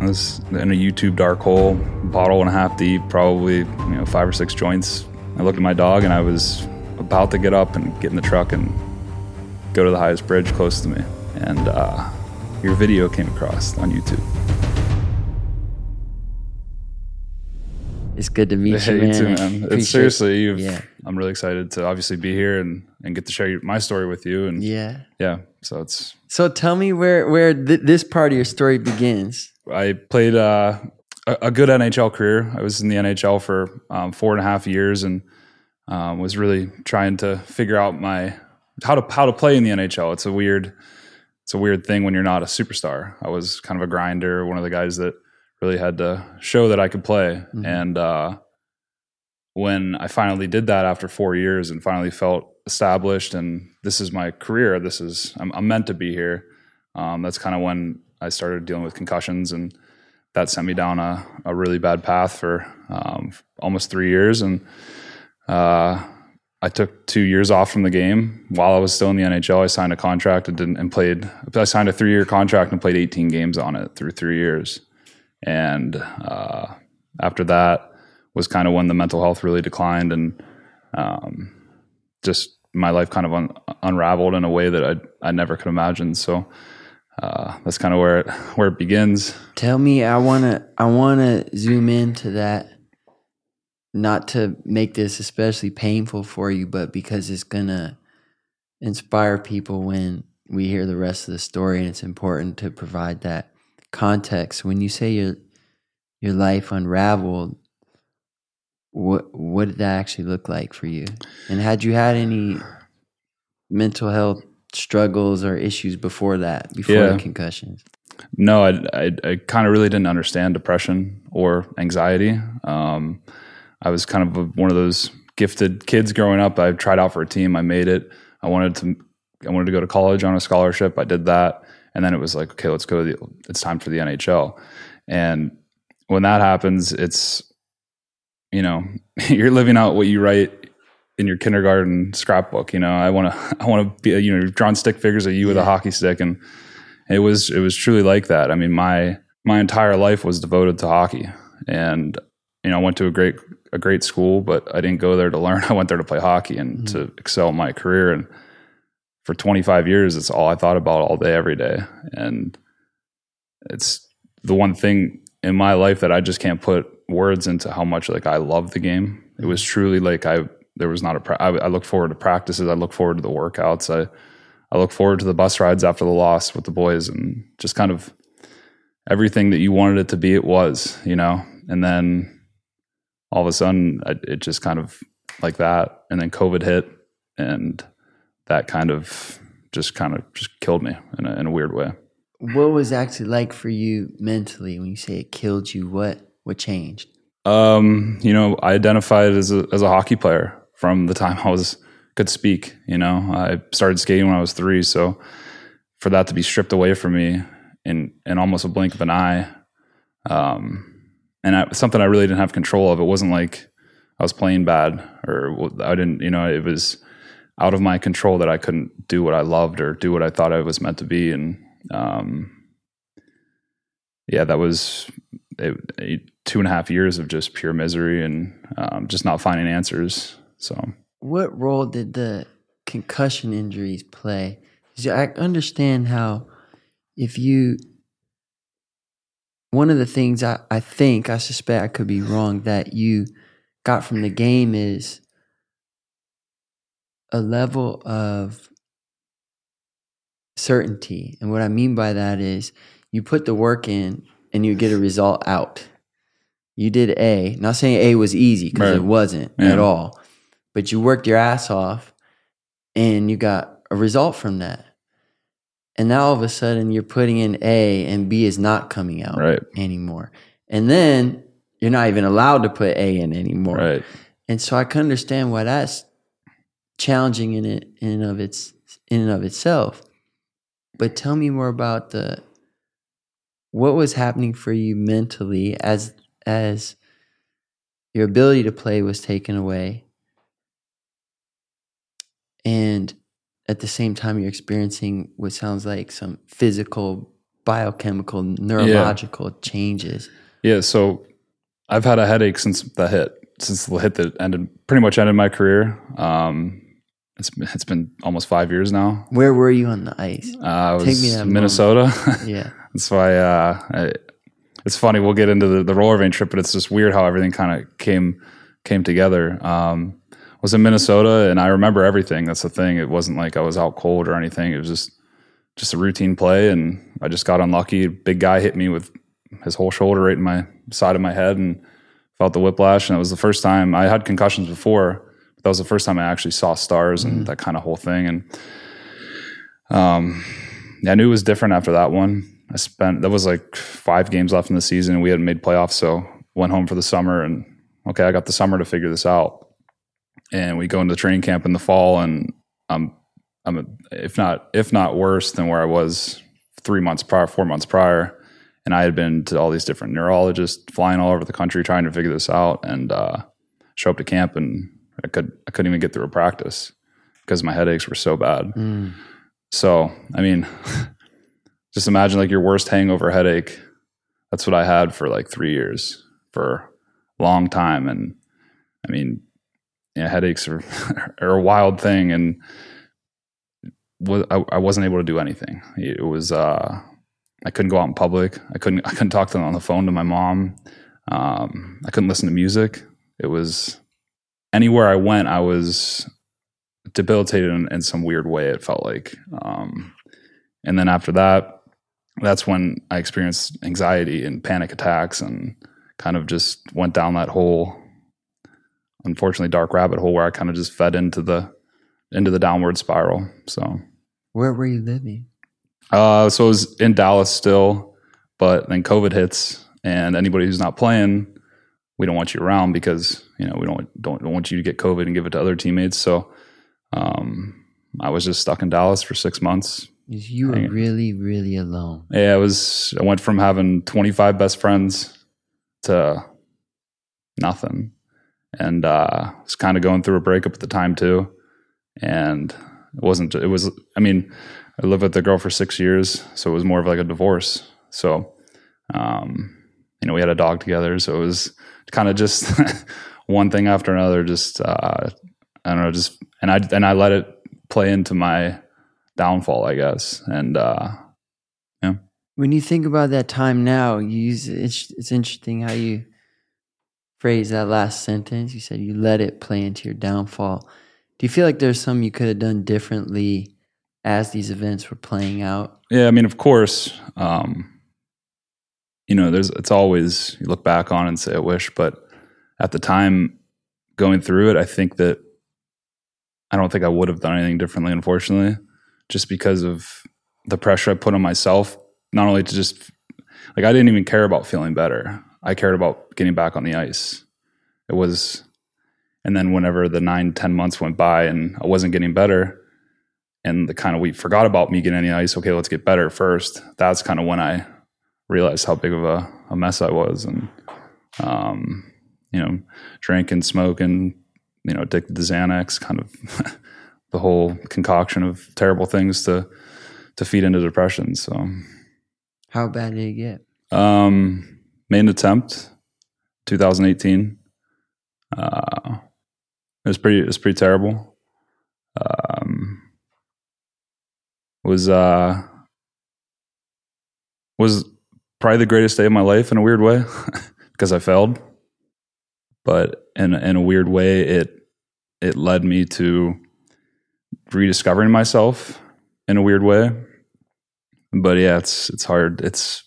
I was in a YouTube dark hole, bottle and a half deep, probably you know five or six joints. I looked at my dog and I was about to get up and get in the truck and go to the highest bridge close to me. And uh, your video came across on YouTube. It's good to meet Hey, you, man. too, man. It's seriously, you've, Yeah. I'm really excited to obviously be here and, and get to share your- my story with you. And yeah, Yeah. so it's So tell me where where th- this part of your story begins. I played uh, a, a good NHL career. I was in the NHL for um, four and a half years and um, was really trying to figure out my how to how to play in the NHL. It's a weird it's a weird thing when you're not a superstar. I was kind of a grinder, one of the guys that really had to show that I could play. Mhm. And uh, when I finally did that after four years and finally felt established and this is my career, this is I'm, I'm meant to be here. Um, that's kind of when I started dealing with concussions, and that sent me down a, a really bad path for um, almost three years. And uh, I took two years off from the game while I was still in the NHL. I signed a contract and didn't and played. I signed a three year contract and played 18 games on it through three years. And uh, after that was kind of when the mental health really declined and um, just my life kind of un- unraveled in a way that I I never could imagine. So uh, that's kind of where it where it begins. Tell me, I wanna I wanna zoom into that. Not to make this especially painful for you, but because it's gonna inspire people when we hear the rest of the story, and it's important to provide that context. When you say your your life unraveled, what what did that actually look like for you? And had you had any mental health struggles or issues before that, before Yeah. the concussions? No, I I, I kind of really didn't understand depression or anxiety. Um, I was kind of a, one of those gifted kids growing up. I tried out for a team. I made it. I wanted to. I wanted to go to college on a scholarship. I did that, and then it was like, okay, let's go. To the, it's time for the NHL. And when that happens, it's you know you're living out what you write in your kindergarten scrapbook. You know, I want to. I want to be. You know, you've drawn stick figures of you with a hockey stick, and it was it was truly like that. I mean, my my entire life was devoted to hockey, and you know, I went to a great a great school, but I didn't go there to learn. I went there to play hockey and Mhm. to excel my career. And for 25 years, it's all I thought about all day, every day. And it's the one thing in my life that I just can't put words into how much like I love the game. It was truly like I there was not a pra- I, I look forward to practices. I look forward to the workouts. I I look forward to the bus rides after the loss with the boys and just kind of everything that you wanted it to be. It was, you know. And then all of a sudden, I, it just kind of like that. And then COVID hit, and that kind of just kind of just killed me in a, in a weird way. What was actually like for you mentally when you say it killed you? What what changed? Um, you know, I identified as a as a hockey player from the time I was could speak. You know, I started skating when I was three, so for that to be stripped away from me in in almost a blink of an eye, um, and I, something I really didn't have control of. It wasn't like I was playing bad or I didn't. You know, it was out of my control that I couldn't do what I loved or do what I thought I was meant to be, and um, yeah, that was it, it- two and a half years of just pure misery and um, just not finding answers. So What role did the concussion injuries play? I understand how if you one of the things I, I think, I suspect I could be wrong, that you got from the game is a level of certainty. And what I mean by that is you put the work in and you get a result out. You did A. Not saying A was easy because Right. it wasn't Yeah. at all. But you worked your ass off and you got a result from that. And now all of a sudden you're putting in A and B is not coming out right, anymore. And then you're not even allowed to put A in anymore. right. And so I can understand why that's challenging in it in and of its in and of itself. But tell me more about the what was happening for you mentally as as your ability to play was taken away. And at the same time you're experiencing what sounds like some physical biochemical, neurological changes. Yeah, so I've had a headache since the hit, since the hit that ended pretty much ended my career. Um, it's it's been almost five years now. Where were you on the ice? Uh, I was Take Minnesota. Yeah. That's why uh, I, it's funny. We'll get into the, the roller vein trip, but it's just weird how everything kind of came came together. Um, was in Minnesota, and I remember everything. That's the thing. It wasn't like I was out cold or anything. It was just just a routine play, and I just got unlucky. Big guy hit me with his whole shoulder right in my side of my head, and felt the whiplash. And it was the first time I had concussions before. But that was the first time I actually saw stars and that kind of whole thing. And um, yeah, I knew it was different after that one. I spent that was like five games left in the season, and we hadn't made playoffs, so went home for the summer. And okay, I got the summer to figure this out. And we go into training camp in the fall, and I'm I'm if not if not worse than where I was three months prior, four months prior. And I had been to all these different neurologists, flying all over the country trying to figure this out, and uh, show up to camp, and I could I couldn't even get through a practice because my headaches were so bad. Mm. So, I mean, just imagine like your worst hangover headache. That's what I had for like three years for a long time. And I mean, yeah, headaches are, are a wild thing. And I, I wasn't able to do anything. It was, uh, I couldn't go out in public. I couldn't, I couldn't talk to them on the phone to my mom. Um, I couldn't listen to music. It was anywhere I went, I was debilitated in, in some weird way. It felt like, um, and then after that, that's when I experienced anxiety and panic attacks, and kind of just went down that whole, unfortunately, dark rabbit hole where I kind of just fed into the into the downward spiral. So, Where were you living? uh, so I was in Dallas still, but then COVID hits, and anybody who's not playing, we don't want you around because you know we don't don't, don't want you to get COVID and give it to other teammates. So um, I was just stuck in Dallas for six months. You were really, really alone. Yeah, I was. I went from having 25 best friends to nothing, and uh, was kind of going through a breakup at the time too. And it wasn't. It was. I mean, I lived with the girl for six years, so it was more of like a divorce. So, um, you know, we had a dog together, so it was kind of just one thing after another. Just uh, I don't know, just and I and I let it play into my downfall, I guess. And uh, yeah. When you think about that time now, you use it's, it's interesting how you phrase that last sentence. You said you let it play into your downfall. Do you feel like there's something you could have done differently as these events were playing out? Yeah, I mean, of course, um, you know, there's it's always you look back on and say I wish, but at the time going through it, I think that I don't think I would have done anything differently, unfortunately, just because of the pressure I put on myself. Not only to just like I didn't even care about feeling better. I cared about getting back on the ice. It was, and then whenever the nine, ten months went by and I wasn't getting better, and the kind of we forgot about me getting on the ice. Okay, let's get better first. That's kind of when I realized how big of a, a mess I was, and um, you know, drinking, smoking, you know, addicted to Xanax, kind of the whole concoction of terrible things to to feed into depression. So, How bad did it get? um, main attempt, 2018. Uh, it was pretty. It was pretty terrible. Um, was uh was probably the greatest day of my life in a weird way because I failed, but in in a weird way it it led me to rediscovering myself in a weird way. But yeah, it's it's hard. It's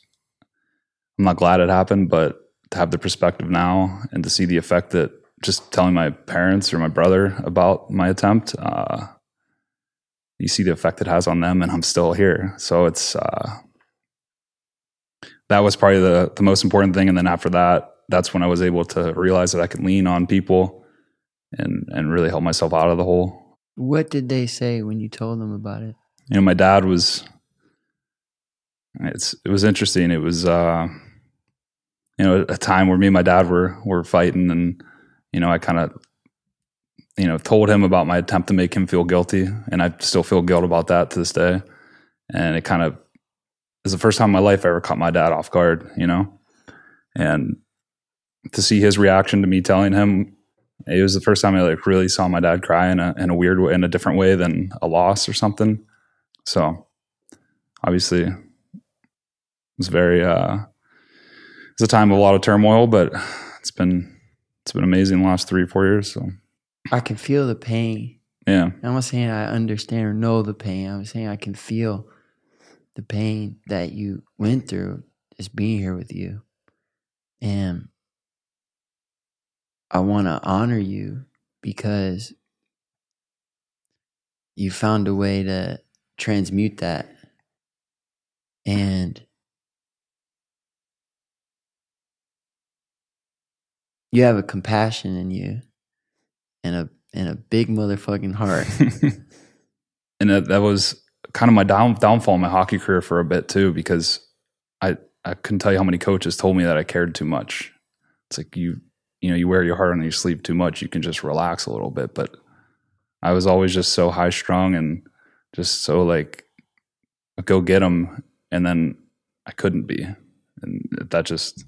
I'm not glad it happened, but to have the perspective now and to see the effect that just telling my parents or my brother about my attempt, uh, you see the effect it has on them, and I'm still here. So it's uh, that was probably the the most important thing. And then after that, that's when I was able to realize that I could lean on people and and really help myself out of the hole. What did they say when you told them about it? you know my dad was it's it was interesting it was uh you know a time where me and my dad were were fighting and you know i kind of you know told him about my attempt to make him feel guilty and i still feel guilt about that to this day and it kind of was the first time in my life I ever caught my dad off guard, you know? And to see his reaction to me telling him, it was the first time I like really saw my dad cry in a, in a weird way, in a different way than a loss or something. So obviously very, uh, it's a time of a lot of turmoil, but it's been, it's been amazing the last three, four years. So I can feel the pain. yeah. I'm not saying I understand or know the pain. I'm saying I can feel the pain that you went through just being here with you. And I want to honor you because you found a way to transmute that. And you have a compassion in you and a and a big motherfucking heart. and that, that was kind of my down, downfall in my hockey career for a bit too, because I I couldn't tell you how many coaches told me that I cared too much. It's like you you know you wear your heart on your sleeve too much, you can just relax a little bit. But I was always just so high strung and just so like go get them, and then I couldn't be, and that just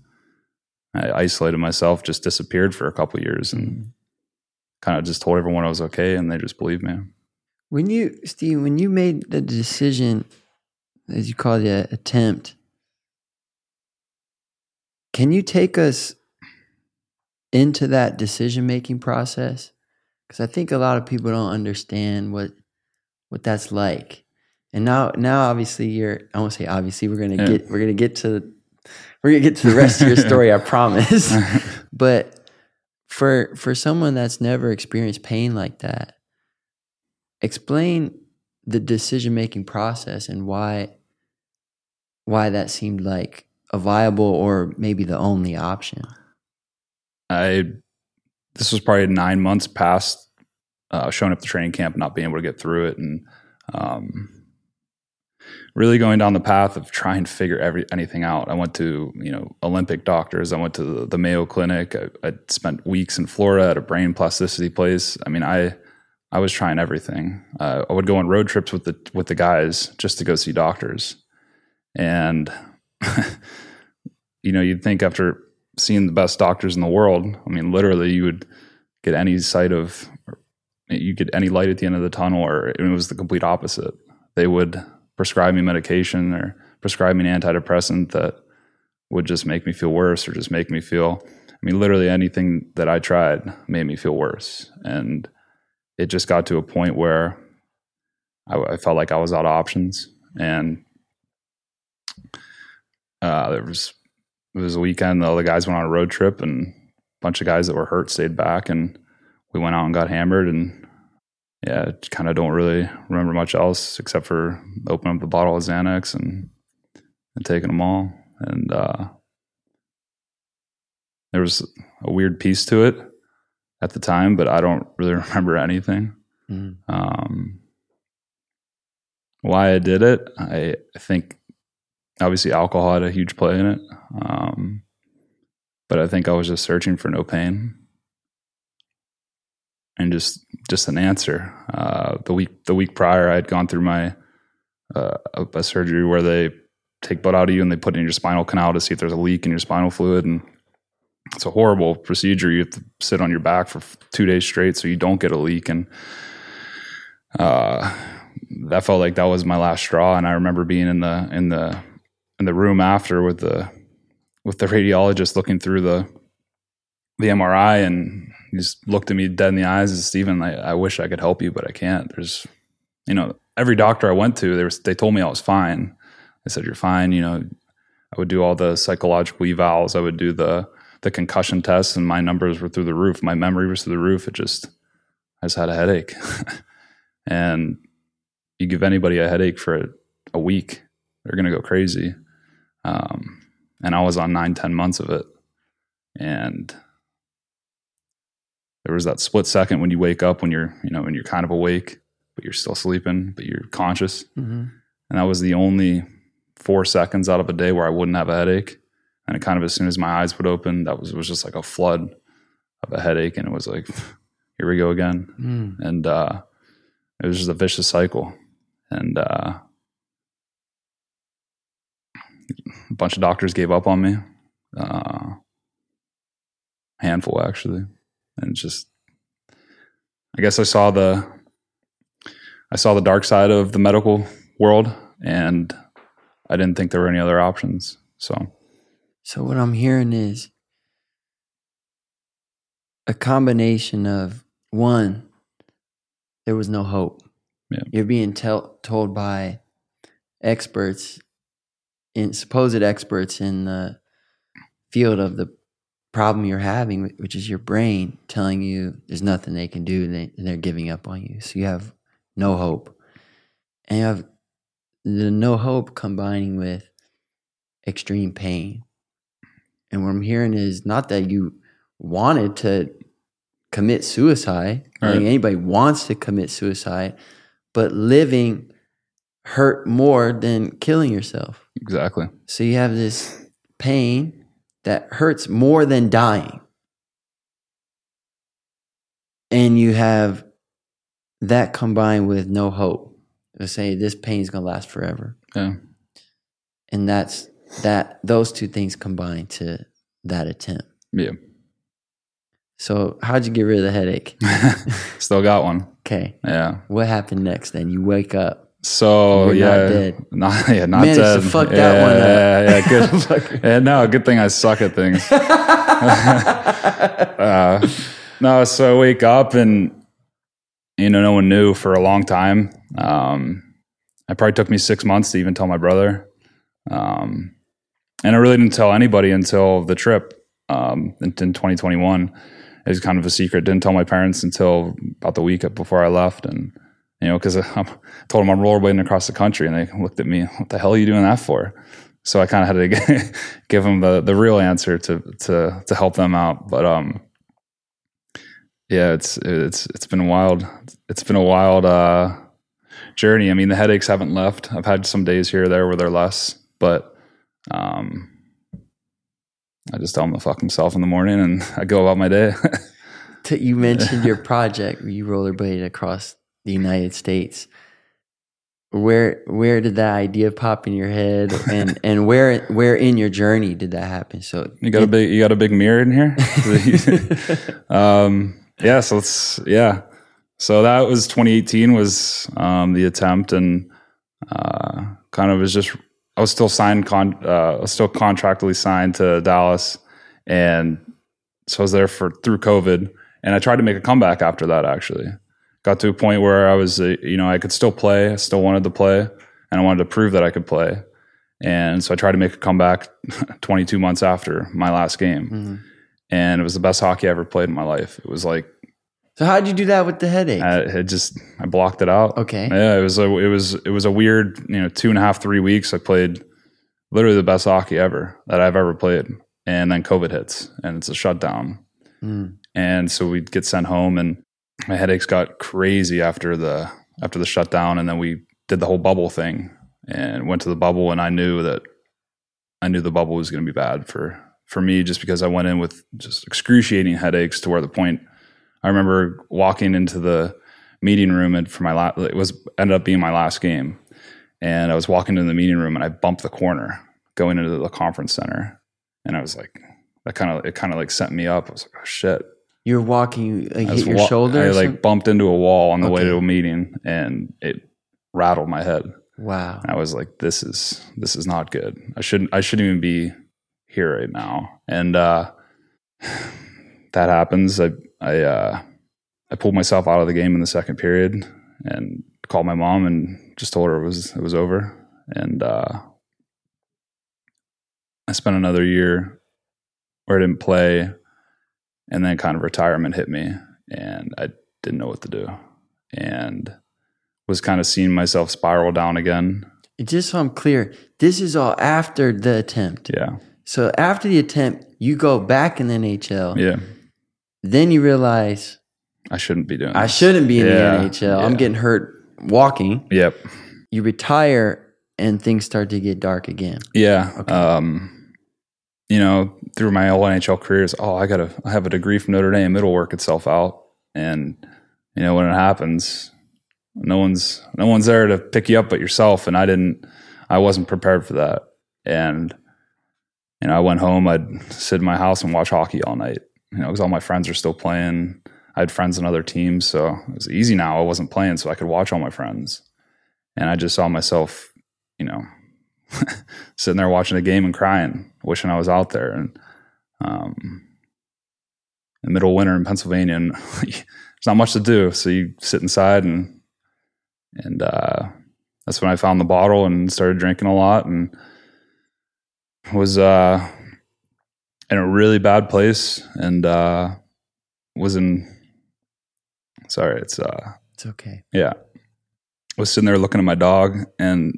I isolated myself, just disappeared for a couple years, and kind of just told everyone I was okay, and they just believed me. When you, Steve, when you made the decision, as you call it, attempt, can you take us into that decision making process? Because I think a lot of people don't understand what what that's like. And now, now, obviously, you're. I won't say obviously. We're gonna Yeah. get. We're gonna get to. We're gonna get to the rest of your story. I promise. but for for someone that's never experienced pain like that explain the decision making process and why why that seemed like a viable or maybe the only option I this was probably nine months past uh, showing up to training camp and not being able to get through it, and um, really going down the path of trying to figure every anything out. I went to you know Olympic doctors. I went to the, the Mayo Clinic. I, I spent weeks in Florida at a brain plasticity place. I mean, I I was trying everything. Uh, I would go on road trips with the with the guys just to go see doctors, and you know you'd think after seeing the best doctors in the world. I mean, literally, you would get any sight of, you get any light at the end of the tunnel, or it was the complete opposite. They would prescribe me medication or prescribe me an antidepressant that would just make me feel worse or just make me feel. I mean, literally anything that I tried made me feel worse, and it just got to a point where I, I felt like I was out of options, and uh, there was it was a weekend. The guys went on a road trip, and a bunch of guys that were hurt stayed back, and we went out and got hammered. And yeah, kind of don't really remember much else except for opening up the bottle of Xanax and and taking them all. And uh, there was a weird piece to it at the time, but I don't really remember anything. Mm. Um, why I did it, I, I think obviously alcohol had a huge play in it. Um, but I think I was just searching for no pain and just just an answer. Uh, the week the week prior, I had gone through my uh, a, surgery where they take blood out of you and they put it in your spinal canal to see if there's a leak in your spinal fluid, and it's a horrible procedure. You have to sit on your back for two days straight so you don't get a leak, and uh, that felt like that was my last straw. And I remember being in the in the in the room after with the with the radiologist looking through the the MRI and he just looked at me dead in the eyes and Stephen, I, I wish I could help you, but I can't. There's you know, every doctor I went to, they were, they told me I was fine. They said, You're fine, you know. I would do all the psychological evals, I would do the the concussion tests and my numbers were through the roof. My memory was through the roof. It just I just had a headache. and you give anybody a headache for a, a week, they're gonna go crazy. Um, and I was on nine, ten months of it. And there was that split second when you wake up when you're, you know, when you're kind of awake, but you're still sleeping, but you're conscious. hmm And that was the only four seconds out of a day where I wouldn't have a headache. And it kind of as soon as my eyes would open, that was was just like a flood of a headache. And it was like, here we go again Mm. and uh, it was just a vicious cycle. And uh, a bunch of doctors gave up on me. Uh, handful actually, and just I guess I saw the I saw the dark side of the medical world, and I didn't think there were any other options. So So what I'm hearing is a combination of one, there was no hope. Yeah. You're being tell, told by experts, in supposed experts in the field of the problem you're having, which is your brain telling you there's nothing they can do, and they, they're giving up on you. So you have no hope, and you have the no hope combining with extreme pain. And what I'm hearing is not that you wanted to commit suicide. I Right. think anybody wants to commit suicide, but living hurt more than killing yourself. exactly, So you have this pain that hurts more than dying. And you have that combined with no hope. To say this pain is going to last forever. yeah, And that's that those two things combined to that attempt. yeah. So how'd you get rid of the headache? Still got one. Okay. Yeah. What happened next then? You wake up. So You're not yeah, dead. not yeah, not Managed to fuck yeah, that one up. Yeah, yeah, good. yeah, no, good thing I suck at things. uh, no, so I wake up and you know no one knew for a long time. Um, it probably took me six months to even tell my brother, um, and I really didn't tell anybody until the trip um, in, in 2021. It was kind of a secret. Didn't tell my parents until about the week before I left, and you know because I told them I'm rollerblading across the country, and they looked at me, "What the hell are you doing that for?" So I kind of had to give them the the real answer to to to help them out. But um, yeah, it's it's it's been a wild. It's been a wild uh, journey. I mean, the headaches haven't left. I've had some days here or there where they're less, but um, I just tell them to fuck himself in the morning, and I go about my day. You mentioned your project you rollerbladed across the United States. Where where did that idea pop in your head, and and where where in your journey did that happen? So you got a big you got a big mirror in here. um, yeah, so it's yeah. So that was 2018 was um, the attempt, and uh, kind of was just I was still signed con uh, I was still contractually signed to Dallas, and so I was there for through COVID, and I tried to make a comeback after that. Actually, got to a point where I was uh, you know I could still play, I still wanted to play, and I wanted to prove that I could play, and so I tried to make a comeback 22 months after my last game, Mhm. and it was the best hockey I ever played in my life. It was like So how'd you do that with the headache? I it just I blocked it out. okay. Yeah, it was a it was it was a weird you know two and a half three weeks. I played literally the best hockey ever that I've ever played, and then COVID hits and it's a shutdown, Mm. and so we'd get sent home, and my headaches got crazy after the after the shutdown, and then we did the whole bubble thing and went to the bubble, and I knew that I knew the bubble was going to be bad for for me just because I went in with just excruciating headaches to where the point I remember walking into the meeting room and for my last it was ended up being my last game. And I was walking into the meeting room and I bumped the corner going into the conference center. And I was like that kind of it kind of like sent me up. I was like oh shit You're walking, like hit your wa- shoulder. I like bumped into a wall on the way to a meeting and it rattled my head wow. and I was like, this is this is not good. I shouldn't I shouldn't even be here right now. And uh that happens. I I uh I pulled myself out of the game in the second period and called my mom and just told her it was it was over. And uh I spent another year where I didn't play and then kind of retirement hit me and I didn't know what to do. And was kind of seeing myself spiral down again. Just so I'm clear, this is all after the attempt. Yeah. So after the attempt, you go back in the NHL. Yeah. Then you realize I shouldn't be doing I this. shouldn't be in Yeah, the NHL. I'm getting hurt walking. Yep. You retire and things start to get dark again. Yeah. Okay. Um, you know, through my NHL careers, oh, I got to I have a degree from Notre Dame. It'll work itself out. And, you know, when it happens, no one's no one's there to pick you up but yourself. And I didn't I wasn't prepared for that. And you know, I went home, I'd sit in my house and watch hockey all night, you know, because all my friends are still playing. I had friends on other teams, so it was easy now. I wasn't playing, so I could watch all my friends. And I just saw myself, you know, sitting there watching the game and crying, wishing I was out there. And um, in the middle of winter in Pennsylvania, and there's not much to do, so you sit inside and and uh, that's when I found the bottle and started drinking a lot and was uh, in a really bad place and uh, was in sorry it's uh It's okay. yeah was sitting there looking at my dog and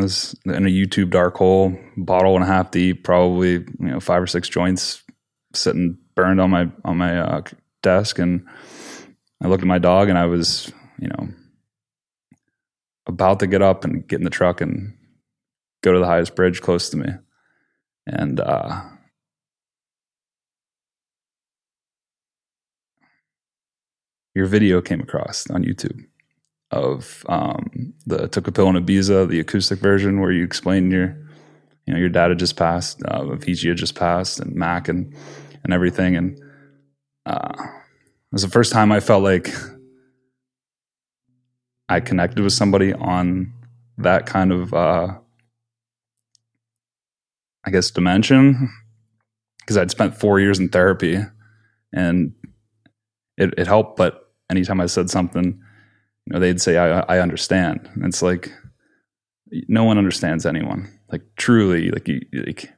was in a YouTube dark hole bottle and a half deep probably you know five or six joints sitting burned on my on my uh, desk. And I looked at my dog and I was you know about to get up and get in the truck and go to the highest bridge close to me. And uh your video came across on YouTube of um, the took a pill in Ibiza, the acoustic version where you explain your, you know, your dad had just passed, uh, Avicii had just passed, and Mac and and everything, and uh, it was the first time I felt like I connected with somebody on that kind of, uh, I guess, dimension, because I'd spent four years in therapy, and it, it helped, but anytime I said something, you know, they'd say, I, I understand. And it's like, no one understands anyone. Like truly, like, you, like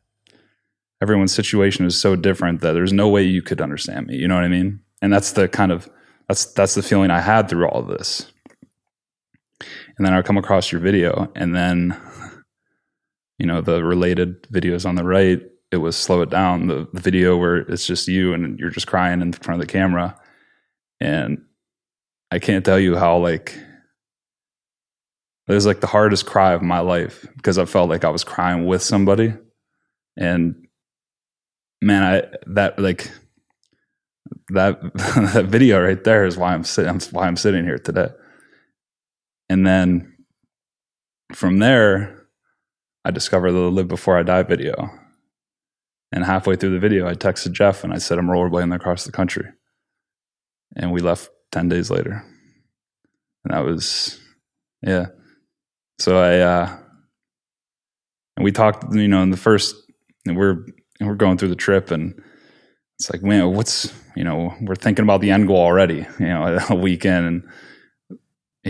everyone's situation is so different that there's no way you could understand me. You know what I mean? And that's the kind of, that's, that's the feeling I had through all of this. And then I come across your video and then, you know, the related videos on the right, it was slow it down. The, the video where it's just you and you're just crying in front of the camera. And I can't tell you how like it was like the hardest cry of my life because I felt like I was crying with somebody. And man, I that like that that video right there is why I'm sitting why I'm sitting here today. And then from there, I discovered the Live Before I Die video. And halfway through the video, I texted Jeff and I said I'm rollerblading across the country. And we left 10 days later. And that was, yeah. So I, uh, and we talked, you know, in the first, and we're, we're going through the trip and it's like, man, what's, you know, we're thinking about the end goal already, you know, a weekend. And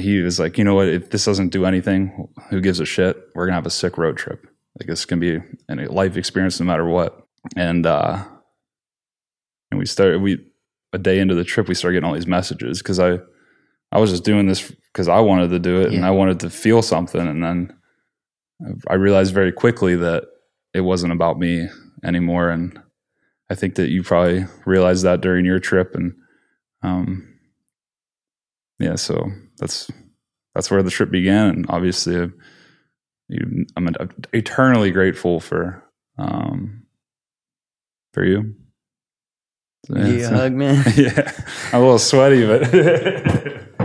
he was like, you know what, if this doesn't do anything, who gives a shit? We're to have a sick road trip. Like it's to be a life experience no matter what. And, uh, and we started, we, a day into the trip, we started getting all these messages because I, I was just doing this because I wanted to do it and I wanted to feel something. And then I realized very quickly that it wasn't about me anymore. And I think that you probably realized that during your trip. And um, yeah, so that's that's where the trip began. And obviously, uh, you, I'm eternally grateful for um, for you. So, You hug, man. yeah, I'm a little sweaty, but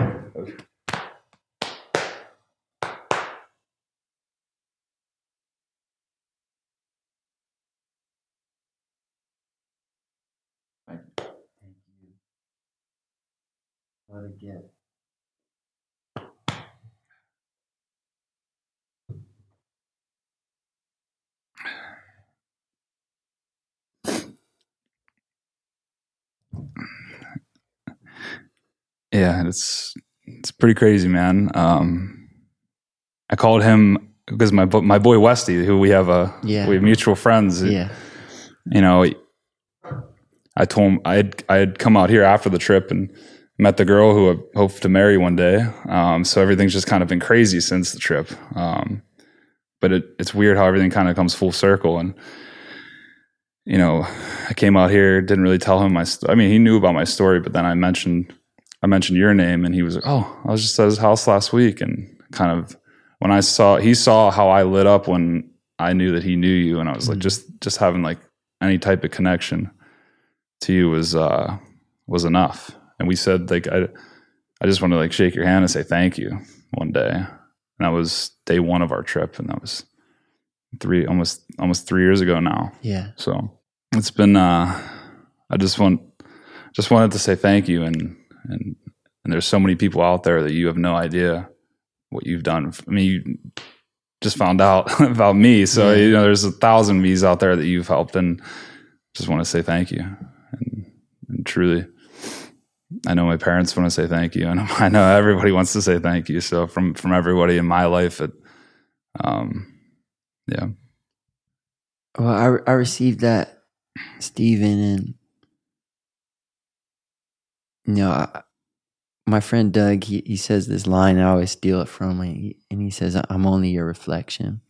yeah, it's it's pretty crazy, man. Um, I called him because my my boy Westy, who we have a Yeah. we have mutual friends. Yeah. You know, I told him I had I had come out here after the trip and met the girl who I hope to marry one day. Um, so everything's just kind of been crazy since the trip. Um, but it, it's weird how everything kind of comes full circle and you know i came out here didn't really tell him my st- i mean he knew about my story but then i mentioned i mentioned your name and he was like oh i was just at his house last week and kind of when i saw he saw how i lit up when i knew that he knew you and i was like Mhm. just just having like any type of connection to you was uh was enough and we said like i i just want to like shake your hand and say thank you one day and that was day one of our trip and that was three almost almost three years ago now. Yeah. So it's been. Uh, I just want just wanted to say thank you, and and and there's so many people out there that you have no idea what you've done. I mean, you just found out about me, so Yeah. you know there's a thousand me's out there that you've helped, and just want to say thank you, and, and truly. I know my parents want to say thank you, and I know everybody wants to say thank you. So from from everybody in my life, it, um, yeah, Well, I I received that, Stephen, and you know, I, my friend Doug, he he says this line, I always steal it from him, and he says, "I'm only your reflection."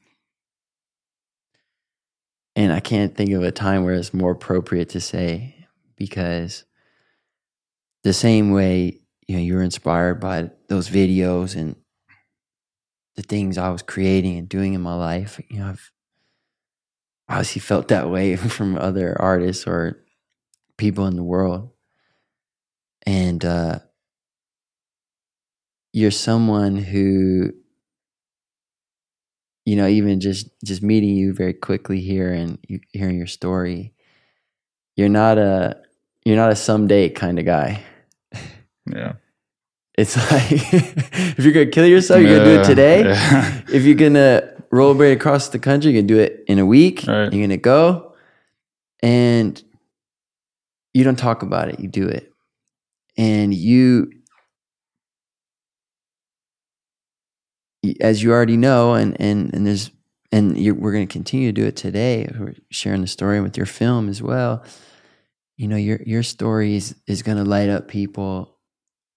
And I can't think of a time where it's more appropriate to say, because the same way you know you were inspired by those videos and the things I was creating and doing in my life, you know, I've obviously felt that way from other artists or people in the world. And uh, you're someone who, you know, even just just meeting you very quickly here and you, hearing your story, you're not a you're not a someday kind of guy. yeah. It's like if you're gonna kill yourself, you're gonna do it today. yeah. If you're gonna roll right across the country, you're gonna do it in a week. Right. You're gonna go, and you don't talk about it. You do it, and you, as you already know, and and and there's and you're, we're gonna continue to do it today. We're sharing the story with your film as well. You know, your your story is is gonna light up people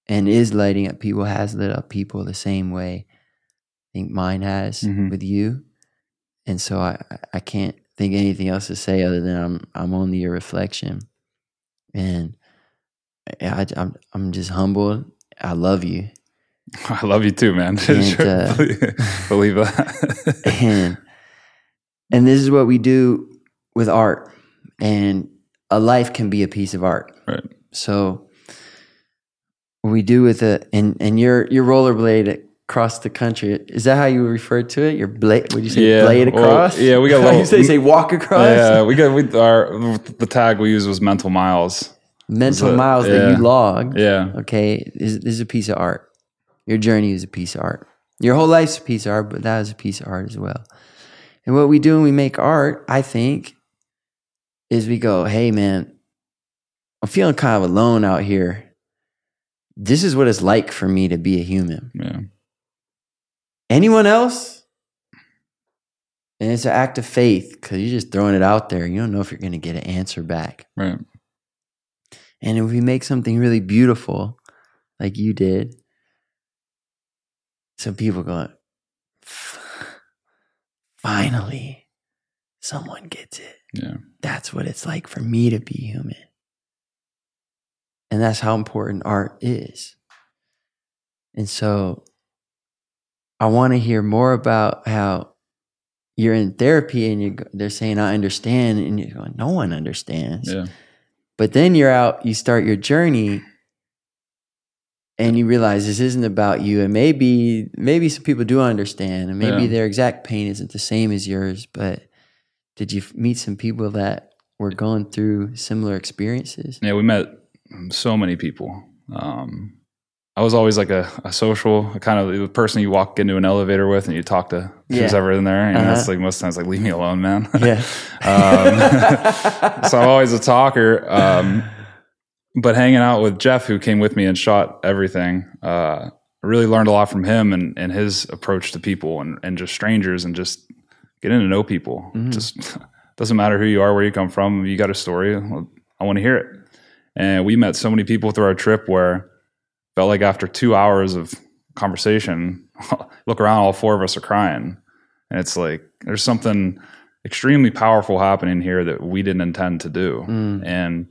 and is lighting up people, has lit up people the same way I think mine has Mhm. with you. And so I, I can't think anything else to say other than I'm I'm only your reflection. And I, I'm I'm just humbled. I love you. I love you too, man. And, uh, Believe that. and and this is what we do with art. And a life can be a piece of art. Right. So what we do with it and and your your rollerblade across the country is that how you refer to it? Your blade? Would you say Yeah, blade well, across? yeah, we got a you say say walk across. yeah, we got we our the tag we used was mental miles. Mental So, miles that you logged. Yeah, Okay, this, this is a piece of art. Your journey is a piece of art. Your whole life's a piece of art, but that is a piece of art as well. And what we do when we make art, I think, is we go, hey man, I'm feeling kind of alone out here. This is what it's like for me to be a human. yeah, Anyone else? And it's an act of faith because you're just throwing it out there. You don't know if you're going to get an answer back. right. And if we make something really beautiful, like you did, some people go, finally, someone gets it. Yeah, That's what it's like for me to be human. And that's how important art is. And so I want to hear more about how you're in therapy and you they're saying, I understand. And you're going, no one understands. yeah, But then you're out, you start your journey and you realize this isn't about you. And maybe maybe some people do understand and maybe Yeah. their exact pain isn't the same as yours, but did you meet some people that were going through similar experiences? yeah. We met so many people. Um, I was always like a, a social a kind of the person you walk into an elevator with and you talk to who's ever in there. And Uh-huh. it's like most times like leave me alone, man. Yeah. um, so I'm always a talker. Um, but hanging out with Jeff, who came with me and shot everything, uh, I really learned a lot from him and, and his approach to people and, and just strangers and just getting to know people. Mhm. Just doesn't matter who you are, where you come from. You got a story. well, I want to hear it. And we met so many people through our trip where felt like after two hours of conversation, look around, all four of us are crying. And it's like there's something extremely powerful happening here that we didn't intend to do. Mm. And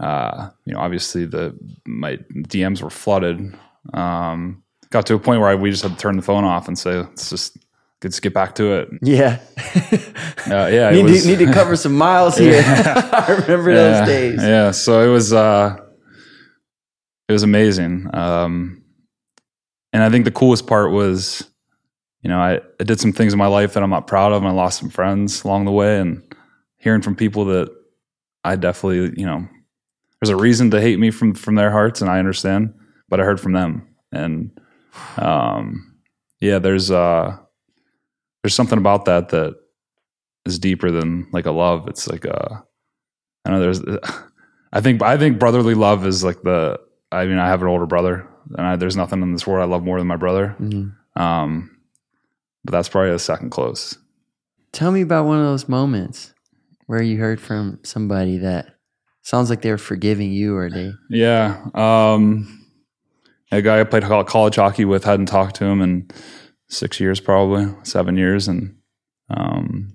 uh, you know, obviously the my DMs were flooded. Um, got to a point where I, we just had to turn the phone off and say, "Let's just let's get back to it." Yeah. Uh, yeah, need, was- to, need to cover some miles here. I remember yeah, those days. Yeah, so it was uh it was amazing. Um and I think the coolest part was you know, I, I did some things in my life that I'm not proud of, and I lost some friends along the way, and hearing from people that I definitely, you know, there's a reason to hate me from from their hearts, and I understand, but I heard from them, and um, yeah, there's uh, there's something about that that is deeper than like a love. It's like a, I know there's, I think I think brotherly love is like the. I mean, I have an older brother, and I, there's nothing in this world I love more than my brother. Mhm. Um, but that's probably a second close. Tell me about one of those moments where you heard from somebody that sounds like they were forgiving you or they. Yeah. Um, a guy I played college hockey with hadn't talked to him in six years, probably seven years, and um,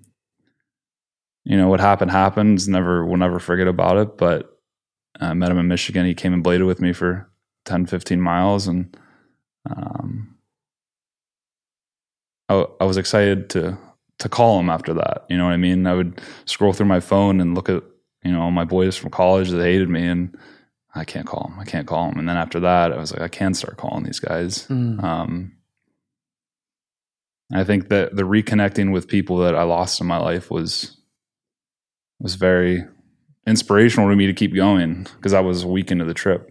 you know what happened happens. Never, we'll never forget about it. But I met him in Michigan. He came and bladed with me for 10, 15 miles, and um, I, I was excited to to call him after that. You know what I mean? I would scroll through my phone and look at you know all my boys from college that hated me, and I can't call him. I can't call him. And then after that, I was like, I can start calling these guys. Mm. Um, I think that the reconnecting with people that I lost in my life was was very inspirational to me to keep going because I was a week into the trip.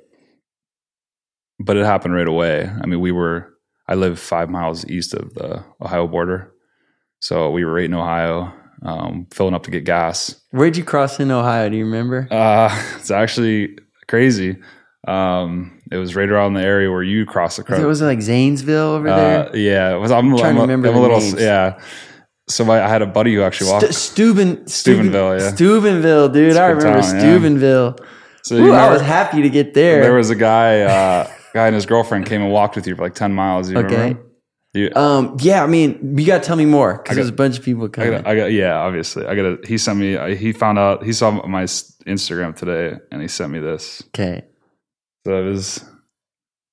But it happened right away. I mean, we were I live five miles east of the Ohio border, so we were right in Ohio, um, filling up to get gas. Where'd you cross in Ohio? Do you remember? Uh, it's actually crazy. Um, it was right around the area where you crossed the it, was like Zanesville over there? uh, yeah, it was. I'm, trying I'm, to a- remember I'm a little. names. Yeah. So my, I had a buddy who actually walked. St- Steuben, Steubenville, yeah. Steubenville, dude. I remember town, yeah. Steubenville. so you Ooh, I was happy to get there. there was a guy, uh, guy and his girlfriend came and walked with you for like ten miles. You Okay. remember? You, um, yeah, I mean, you got to tell me more because there's a bunch of people I coming. got, I got, yeah, obviously. I got. He sent me. He found out. He saw my Instagram today, and he sent me this. okay. So it was,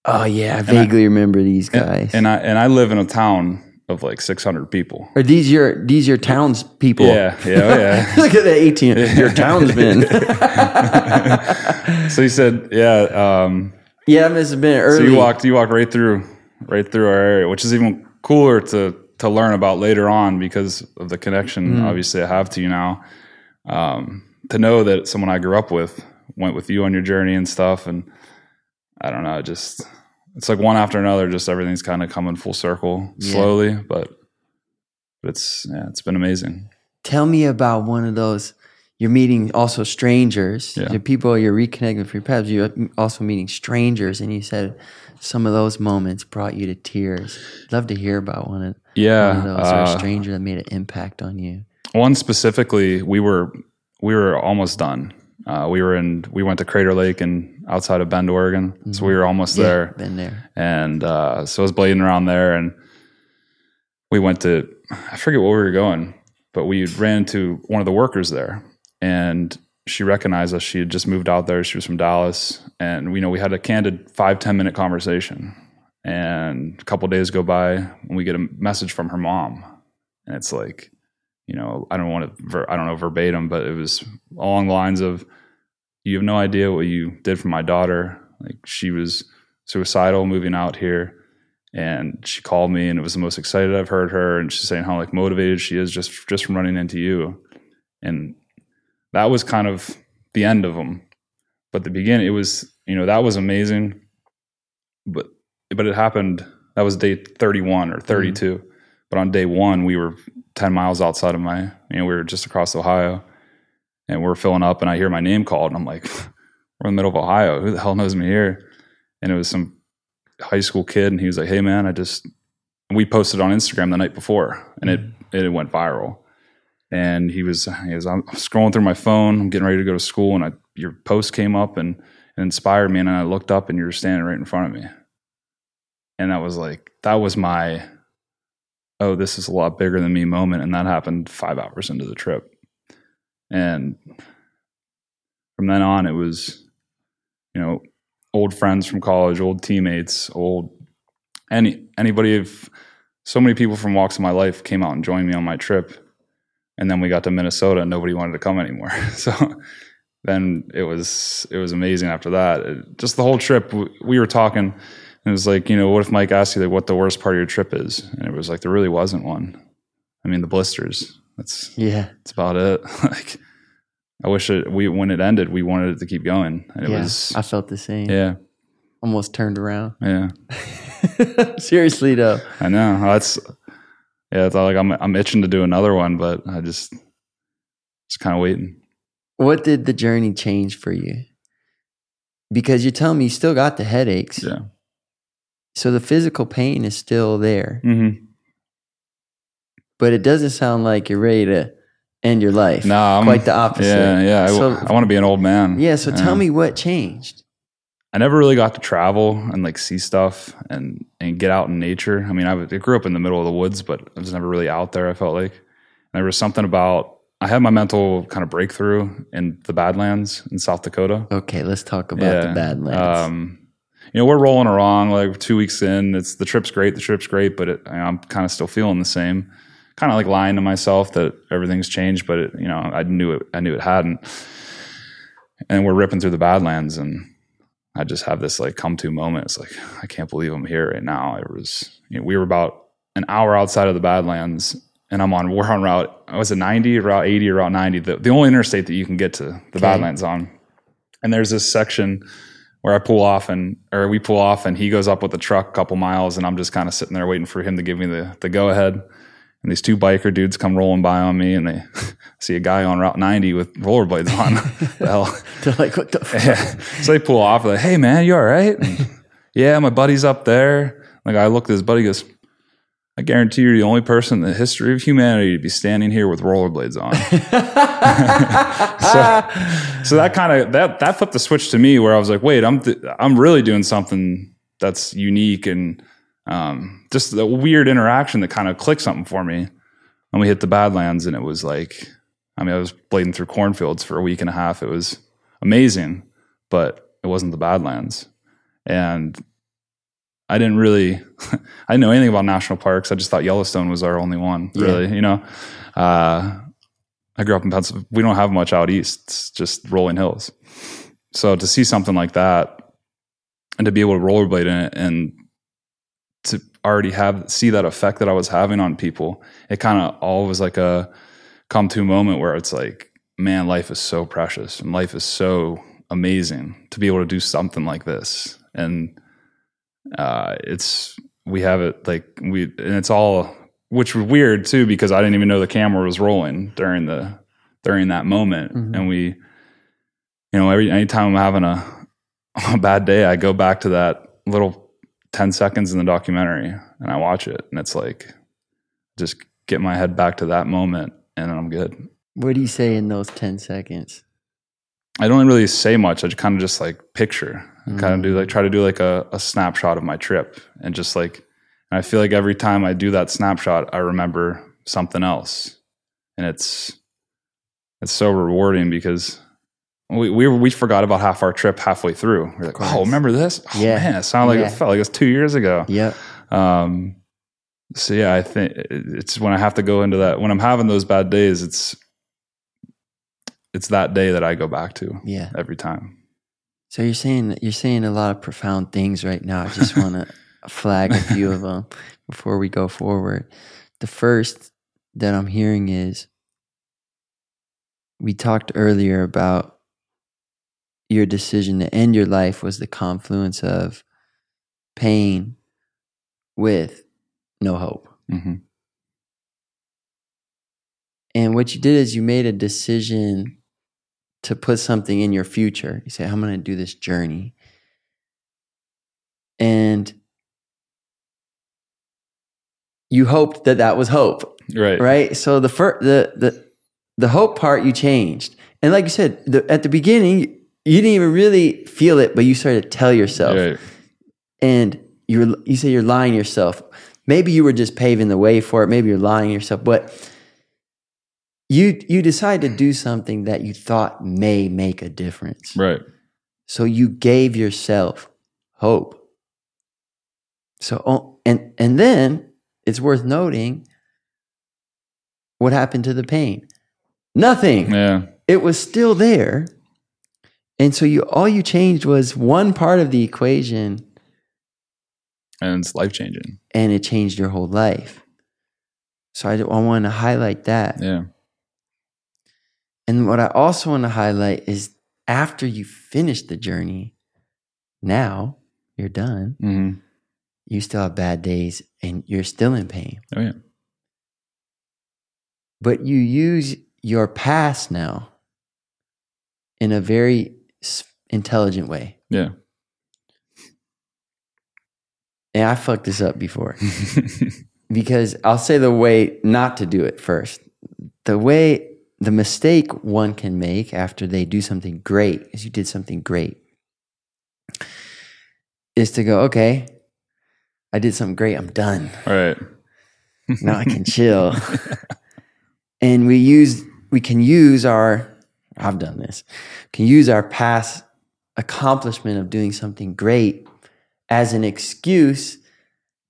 Oh yeah, I I- vaguely remember these guys. and I and I live in a town of like six hundred people. Are these your these your towns people? Yeah, yeah, oh, yeah. Look at that eighteen. Your townsmen. so he said, yeah. Um, yeah, that must have been So you walked you walked right through right through our area, which is even cooler to to learn about later on because of the connection Mm. obviously I have to you now. Um, to know that someone I grew up with went with you on your journey and stuff, and I don't know, just it's like one after another. Just everything's kind of coming full circle Yeah. slowly, but but it's yeah, it's been amazing. Tell me about one of those. You're meeting also strangers. Yeah. The people you're reconnecting with your pets. You're also meeting strangers, and you said some of those moments brought you to tears. Love to hear about one of, Yeah, one of those or a uh, stranger that made an impact on you. one specifically we were we were almost done uh, we were in we went to crater lake and outside of bend oregon. So we were almost Yeah, there. been there. and uh, so i was blading around there and we went to i forget where we were going but we ran into one of the workers there and she recognized us. She had just moved out there. She was from dallas and we know we had a candid five ten minute conversation. And a couple days go by and we get a message from her mom. And it's like you know i don't want to ver- i don't know verbatim but it was along the lines of you have no idea what you did for my daughter. Like she was suicidal moving out here and she called me and it was the most excited i've heard her and she's saying how like motivated she is just just from running into you. And that was kind of the end of them but the beginning it was you know that was amazing. But but it happened that was day 31 or 32 mm-hmm. but on day one we were 10 miles outside of my you know we were just across ohio and we're filling up and i hear my name called and i'm like we're in the middle of ohio. Who the hell knows me here? And it was some high school kid and he was like hey man i just we posted on instagram the night before and it mm. it went viral. And he was he was i'm scrolling through my phone i'm getting ready to go to school and I, your post came up and it inspired me and i looked up and you were standing right in front of me. And that was like that was my oh this is a lot bigger than me moment and that happened five hours into the trip and from then on it was you know old friends from college old teammates old any anybody of so many people from walks of my life came out and joined me on my trip and then we got to minnesota and nobody wanted to come anymore so then it was it was amazing after that It- just the whole trip we, we were talking and it was like, you know, what if Mike asked you like what the worst part of your trip is? And it was like there really wasn't one. I mean, the blisters. That's Yeah. that's about it. like I wish it we when it ended, we wanted it to keep going. And it yeah. was I felt the same. yeah, Almost turned around. yeah. Seriously though. I know. That's yeah, it's like I'm I'm itching to do another one, but I just just kind of waiting. What did the journey change for you? Because you're telling me you still got the headaches. Yeah. So the physical pain is still there, Mm-hmm. But it doesn't sound like you're ready to end your life. No, I'm Quite the opposite. Yeah, yeah. I, So- I want to be an old man. Yeah, so tell me what changed. I never really got to travel and like see stuff and and get out in nature. I mean, I, was- I grew up in the middle of the woods, but I was never really out there. I felt like and there was something about I had my mental kind of breakthrough in the Badlands in South Dakota. Okay, let's talk about the Badlands. Um, you know, we're rolling along like two weeks in. It's the trip's great. The trip's great, but it, I'm kind of still feeling the same. Kind of like lying to myself that everything's changed, but it, you know, I knew it. I knew it hadn't. And we're ripping through the Badlands, and I just have this like come to moment. It's like I can't believe I'm here right now. It was you know, we were about an hour outside of the Badlands, and I'm on we're on route. Was it 90, route 80, or route 90? The, the only interstate that you can get to the Okay. Badlands on. And there's this section where I pull off and or we pull off and he goes up with the truck a couple miles and I'm just kind of sitting there waiting for him to give me the the go ahead. And these two biker dudes come rolling by on me and they see a guy on Route 90 with rollerblades on. the hell? They're like, what the fuck? Yeah. So they pull off like, "Hey man, you all right?" And, yeah, my buddy's up there. Like I look at his buddy, goes, "I guarantee you're the only person in the history of humanity to be standing here with rollerblades on." so, so that kind of that that flipped the switch to me where I was like, "Wait, I'm th- I'm really doing something that's unique and um, just a weird interaction that kind of clicked something for me." And we hit the Badlands, and it was like, I mean, I was blading through cornfields for a week and a half. It was amazing, but it wasn't the Badlands. And I didn't really, I didn't know anything about national parks. I just thought Yellowstone was our only one, Yeah. really. You know, uh, I grew up in Pennsylvania. We don't have much out east. It's just rolling hills. So to see something like that and to be able to rollerblade in it and to already have see that effect that I was having on people, it kind of all was like a come to moment where it's like, man, life is so precious and life is so amazing to be able to do something like this. And uh, it's we have it like we and it's all which was weird too because I didn't even know the camera was rolling during the during that moment. Mhm. And we, you know, every anytime I'm having a a bad day, I go back to that little 10 seconds in the documentary and I watch it and it's like just get my head back to that moment and I'm good. What do you say in those 10 seconds? I don't really say much. I kind of just like picture, kind of do like mm. try to do like a, a snapshot of my trip and just like, and I feel like every time I do that snapshot, I remember something else, and it's it's so rewarding because we we we forgot about half our trip halfway through. We're like, oh, remember this? Oh, Yeah. man, it sounded like Yeah. it felt like it was two years ago. Yeah. Um, so yeah, I think it's when I have to go into that when I'm having those bad days. It's it's that day that I go back to Yeah. every time. So you're saying you're saying a lot of profound things right now. I just want to flag a few of them before we go forward. The first that I'm hearing is we talked earlier about your decision to end your life was the confluence of pain with no hope. hmm And what you did is you made a decision to put something in your future. You say, I'm going to do this journey. And you hoped that that was hope, Right. right? So the fir- the the the hope part you changed. And like you said, the, at the beginning you didn't even really feel it, but you started to tell yourself and you're you say you're lying to yourself. Maybe you were just paving the way for it. Maybe you're lying to yourself, but you you decide to do something that you thought may make a difference. Right. So you gave yourself hope. So oh, and and then it's worth noting what happened to the pain. Nothing Yeah. it was still there and so you all you changed was one part of the equation and it's life changing. and it changed your whole life. So I, I want to highlight that. Yeah. And what I also want to highlight is after you finish the journey, now you're done. hmm You still have bad days and you're still in pain. Oh yeah. But you use your past now in a very intelligent way. Yeah. And I fucked this up before because I'll say the way not to do it first. The way, the mistake one can make after they do something great is you did something great is to go, okay, I did something great. I'm done. All right. Now I can chill. and we use, we can use our, I've done this, can use our past accomplishment of doing something great as an excuse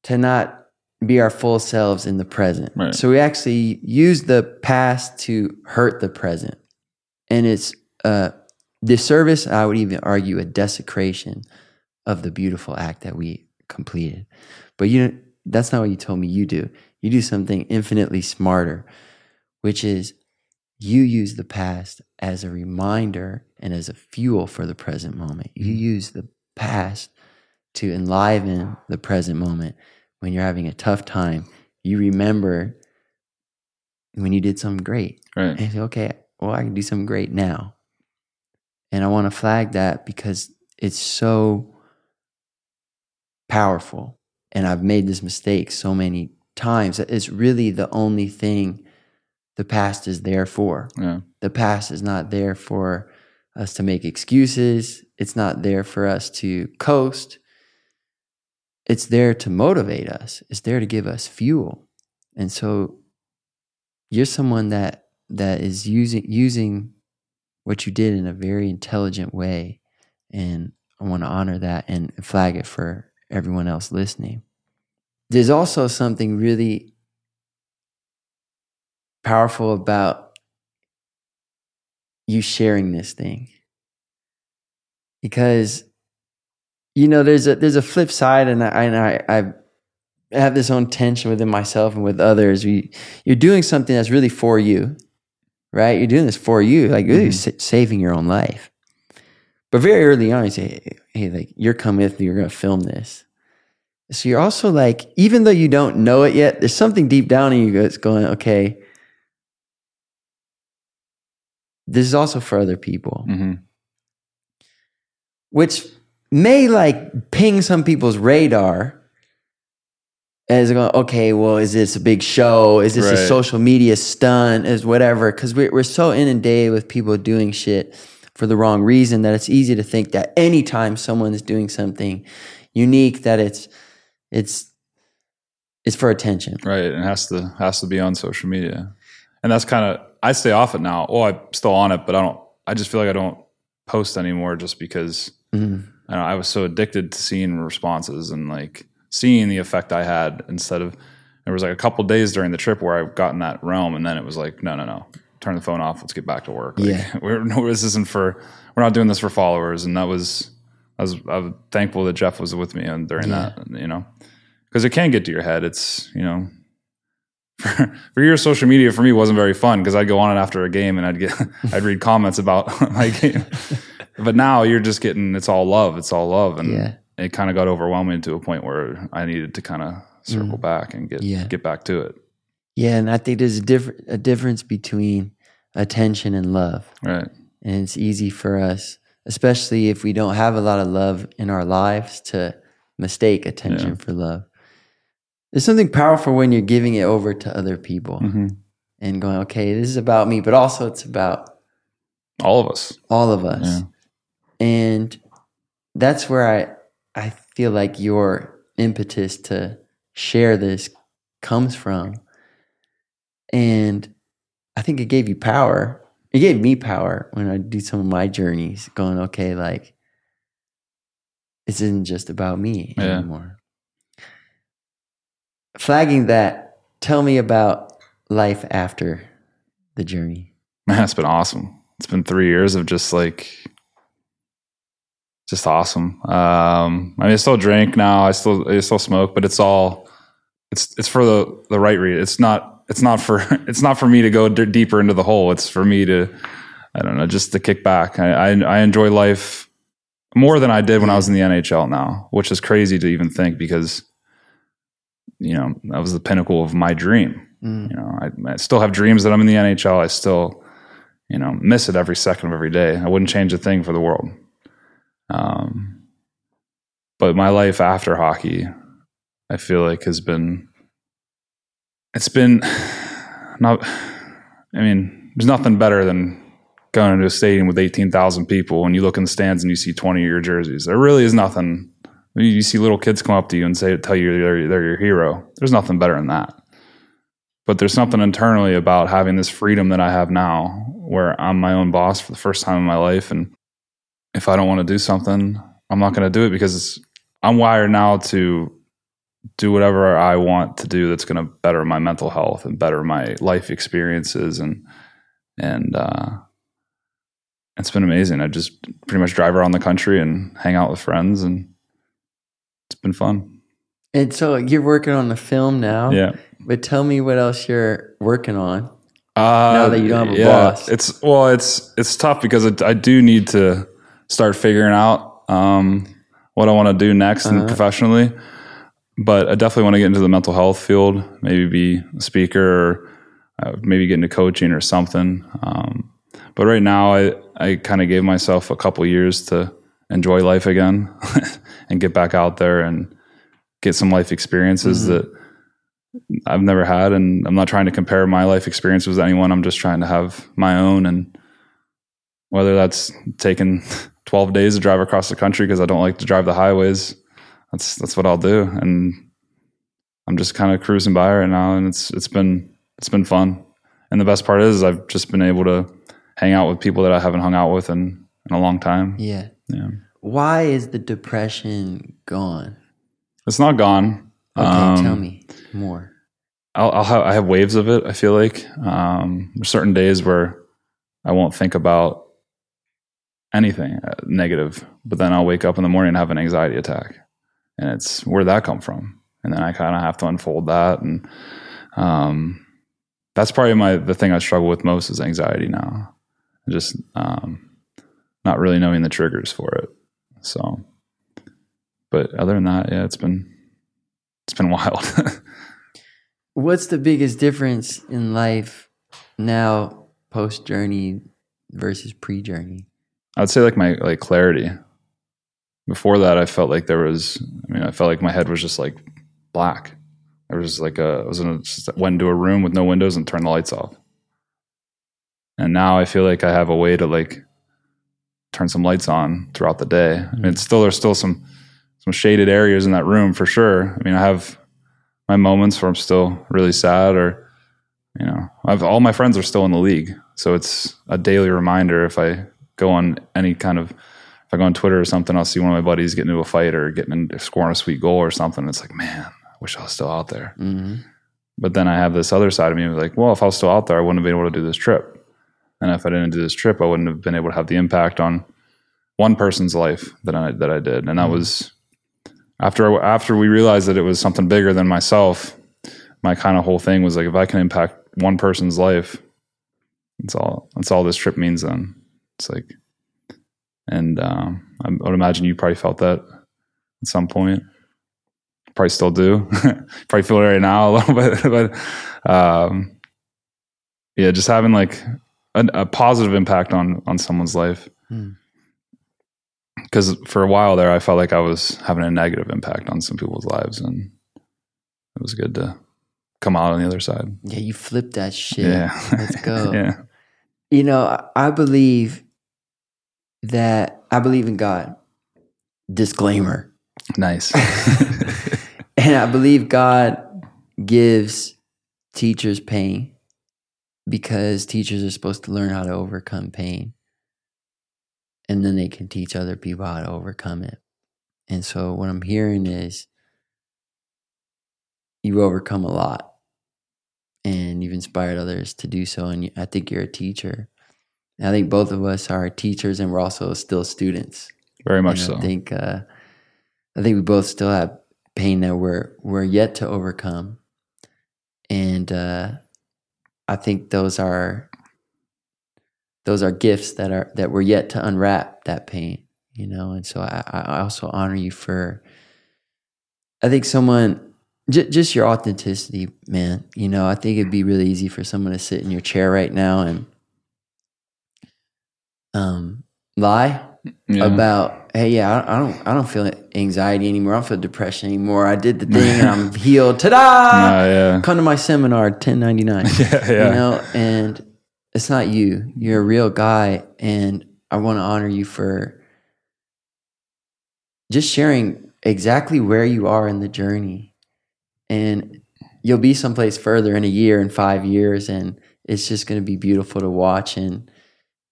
to not be our full selves in the present. Right. So we actually use the past to hurt the present. And it's a disservice, I would even argue a desecration of the beautiful act that we completed. But you know, that's not what you told me you do. You do something infinitely smarter, which is you use the past as a reminder and as a fuel for the present moment. You mm-hmm. use the past to enliven the present moment. When you're having a tough time, you remember when you did something great. Right. And you say, okay, well, I can do something great now. And I want to flag that because it's so powerful. And I've made this mistake so many times that it's really the only thing the past is there for. Yeah. The past is not there for us to make excuses, it's not there for us to coast. It's there to motivate us. It's there to give us fuel. And so you're someone that that is using using what you did in a very intelligent way and I want to honor that and flag it for everyone else listening. There's also something really powerful about you sharing this thing. Because you know there's a there's a flip side and I and I I have this own tension within myself and with others. We, you're doing something that's really for you, right? You're doing this for you, like really Mhm. sa- saving your own life. But very early on, you say, "Hey, like you're coming with me. You're going to film this." So you're also like, even though you don't know it yet, there's something deep down in you that's going, "Okay, this is also for other people," hmm which may like ping some people's radar as going, okay, well, is this a big show? Is this a social media stunt? Is whatever? Because we're, we're so inundated with people doing shit for the wrong reason that it's easy to think that anytime someone is doing something unique, that it's it's it's for attention. Right. It has to has to be on social media, and that's kind of I stay off it now. Oh, I'm still on it, but I don't. I just feel like I don't post anymore just because Mhm. I, know, I was so addicted to seeing responses and like seeing the effect I had instead of there was like a couple days during the trip where I got in that realm, and then it was like, no, no, no, turn the phone off. Let's get back to work. Like, Yeah. we're, no, this isn't for. We're not doing this for followers, and that was. I was, I was thankful that Jeff was with me and during Yeah. that, you know, because it can get to your head. It's you know, for, for years, social media for me wasn't very fun because I'd go on it after a game and I'd get I'd read comments about my game. But now you're just getting it's all love. It's all love, and Yeah. it kind of got overwhelming to a point where I needed to kind of circle mm. back and get Yeah. get back to it. Yeah, and I think there's a different a difference between attention and love. Right. And it's easy for us, especially if we don't have a lot of love in our lives, to mistake attention Yeah. for love. There's something powerful when you're giving it over to other people hmm and going, okay, this is about me, but also it's about All of us. all of us. Yeah. And that's where I I feel like your impetus to share this comes from. And I think it gave you power. It gave me power when I do some of my journeys, going, okay, like this isn't just about me Yeah. anymore. Flagging that, tell me about life after the journey. It's been awesome. It's been three years of just like just awesome. Um, I mean, I still drink now. I still I still smoke, but it's all it's it's for the the right reason. It's not it's not for it's not for me to go d- deeper into the hole. It's for me to I don't know just to kick back. I, I I enjoy life more than I did when I was in the NHL now, which is crazy to even think because you know that was the pinnacle of my dream. Mm. You know, I, I still have dreams that I'm in the NHL. I still, you know, miss it every second of every day. I wouldn't change a thing for the world. Um, but my life after hockey, I feel like has been, it's been not, I mean, there's nothing better than going into a stadium with 18,000 people and you look in the stands and you see 20 of your jerseys. There really is nothing. You see little kids come up to you and say, tell you they're, they're your hero. There's nothing better than that but there's something internally about having this freedom that I have now where I'm my own boss for the first time in my life. And if I don't want to do something, I'm not going to do it because I'm wired now to do whatever I want to do that's going to better my mental health and better my life experiences. And, and, uh, it's been amazing. I just pretty much drive around the country and hang out with friends and been fun. And so you're working on the film now. Yeah. But tell me what else you're working on. Uh, Now that you don't have a boss. it's well, it's it's tough because it, I do need to start figuring out um, what I want to do next Uh-huh. professionally. But I definitely want to get into the mental health field. Maybe be a speaker, or uh, maybe get into coaching or something. Um, but right now, I I kind of gave myself a couple years to enjoy life again and get back out there and get some life experiences Mhm. that I've never had, and I'm not trying to compare my life experience with anyone. I'm just trying to have my own, and whether that's taking 12 days to drive across the country because I don't like to drive the highways, that's that's what I'll do. And I'm just kind of cruising by right now, and it's it's been it's been fun. And the best part is I've just been able to hang out with people that I haven't hung out with in in a long time. Yeah. Yeah, Why is the depression gone? it's not gone. Okay, Um, tell me more. I'll, I'll have I have waves of it. I feel like um, there's certain days where I won't think about anything uh, negative, but then I'll wake up in the morning and have an anxiety attack, and it's where that come from, and then I kind of have to unfold that, and um, that's probably my the thing I struggle with most is anxiety now, just um, not really knowing the triggers for it. So, but other than that, yeah, it's been it's been wild. What's the biggest difference in life now, post journey versus pre journey? I would say like my like clarity. Before that, I felt like there was. I mean, I felt like my head was just like black. There was like a. I was in a, just went into a room with no windows and turned the lights off. And now I feel like I have a way to like turn some lights on throughout the day. I mean, it's still there's still some some shaded areas in that room for sure. I mean, I have my moments where I'm still really sad, or you know, I've all my friends are still in the league, so it's a daily reminder if I go on any kind of if I go on Twitter or something, I'll see one of my buddies getting into a fight or getting in, scoring a sweet goal or something. It's like, man, I wish I was still out there. hmm But then I have this other side of me like, well, if I was still out there, I wouldn't have been able to do this trip. And if I didn't do this trip, I wouldn't have been able to have the impact on one person's life that I that I did. And that Mhm. was after after we realized that it was something bigger than myself. My kind of whole thing was like, if I can impact one person's life, that's all. That's all this trip means. Then it's like, and um, I would imagine you probably felt that at some point. Probably still do. probably feel it right now a little bit, but um, yeah, just having like a, a positive impact on on someone's life. Hmm. Because for a while there, I felt like I was having a negative impact on some people's lives, and it was good to come out on the other side. Yeah, you flip that shit. Yeah, Let's go. yeah, You know, I believe that I believe in God. Disclaimer. nice. And I believe God gives teachers pain because teachers are supposed to learn how to overcome pain. And then they can teach other people how to overcome it. And so what I'm hearing is you've overcome a lot and you've inspired others to do so. And I think you're a teacher. And I think both of us are teachers and we're also still students. Very much And so. I think uh, I think we both still have pain that we're we're yet to overcome, and uh, I think those are those are gifts that are that we're yet to unwrap that pain, you know. And so I, I also honor you for. I think someone j- just your authenticity, man. You know, I think it'd be really easy for someone to sit in your chair right now and um lie Yeah. about hey yeah I, I don't I don't feel anxiety anymore. I don't feel depression anymore. I did the thing and I'm healed. Ta-da! Nah, yeah. come to my seminar 1099 Yeah, yeah. you know and it's not you. You're a real guy and I want to honor you for just sharing exactly where you are in the journey. And you'll be someplace further in a year and five years and it's just going to be beautiful to watch and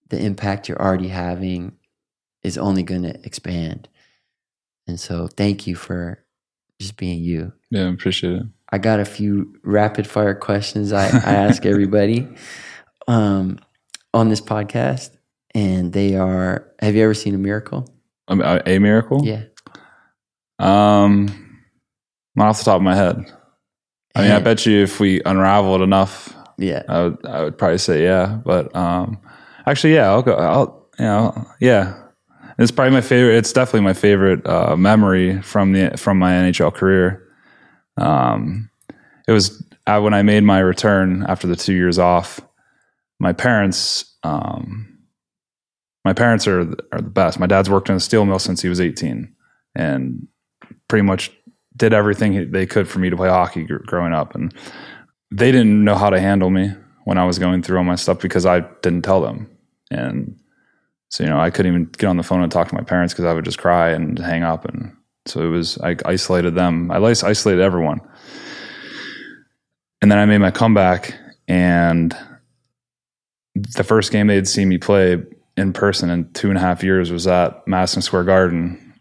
the impact you're already having is only going to expand and so thank you for just being you Yeah, I appreciate it. I got a few rapid fire questions I, I ask everybody um, on this podcast, and they are: Have you ever seen a miracle? A a miracle? Yeah. Um, not off the top of my head. I mean, I bet you if we unravel it enough, Yeah. I would, I would probably say yeah. But um, actually, yeah, I'll go. I'll, you know, yeah. It's probably my favorite. It's definitely my favorite uh, memory from the from my NHL career. Um, it was uh, when I made my return after the two years off. My parents, um, my parents are are the best. My dad's worked in a steel mill since he was eighteen, and pretty much did everything they could for me to play hockey gr- growing up. And they didn't know how to handle me when I was going through all my stuff because I didn't tell them. And so, you know, I couldn't even get on the phone and talk to my parents because I would just cry and hang up. And so it was, I isolated them. I isolated everyone. And then I made my comeback and the first game they'd seen me play in person in two and a half years was at Madison Square Garden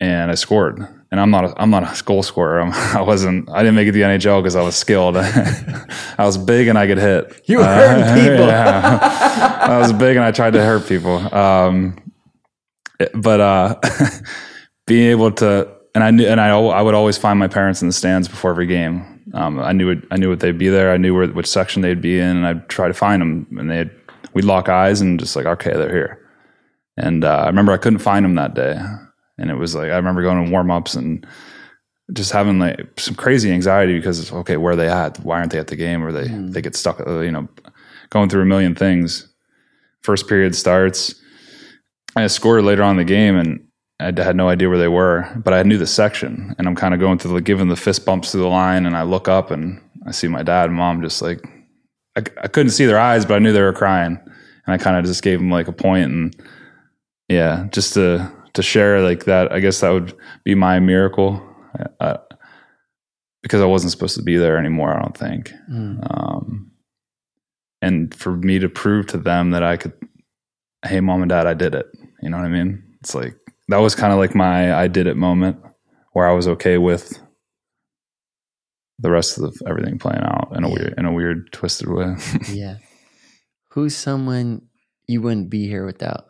and I scored. And I'm not a, I'm not a goal scorer. I'm, I wasn't. I didn't make it to the NHL because I was skilled. I was big and I could hit. You were hurting people. yeah. I was big and I tried to hurt people. Um, but uh, being able to and I knew and I I would always find my parents in the stands before every game. Um, I knew it, I knew what they'd be there. I knew where which section they'd be in, and I'd try to find them. And they'd we'd lock eyes and just like okay, they're here. And uh, I remember I couldn't find them that day, and it was like I remember going to warm ups and just having like some crazy anxiety because okay, where are they at? Why aren't they at the game? Or they Mm. they get stuck, uh, you know, going through a million things. First period starts. I scored later on in the game, and I had no idea where they were, but I knew the section, and I'm kind of going through the giving the fist bumps through the line, and I look up and I see my dad and mom just like I, I couldn't see their eyes, but I knew they were crying, and I kind of just gave them like a point, and yeah, just to to share like that. I guess that would be my miracle, uh, because I wasn't supposed to be there anymore. I don't think, Mm. um, and for me to prove to them that I could, hey, mom and dad, I did it. You know what I mean? It's like that was kind of like my I did it moment where I was okay with the rest of the, everything playing out in a Yeah. weird in a weird twisted way. yeah. Who's someone you wouldn't be here without?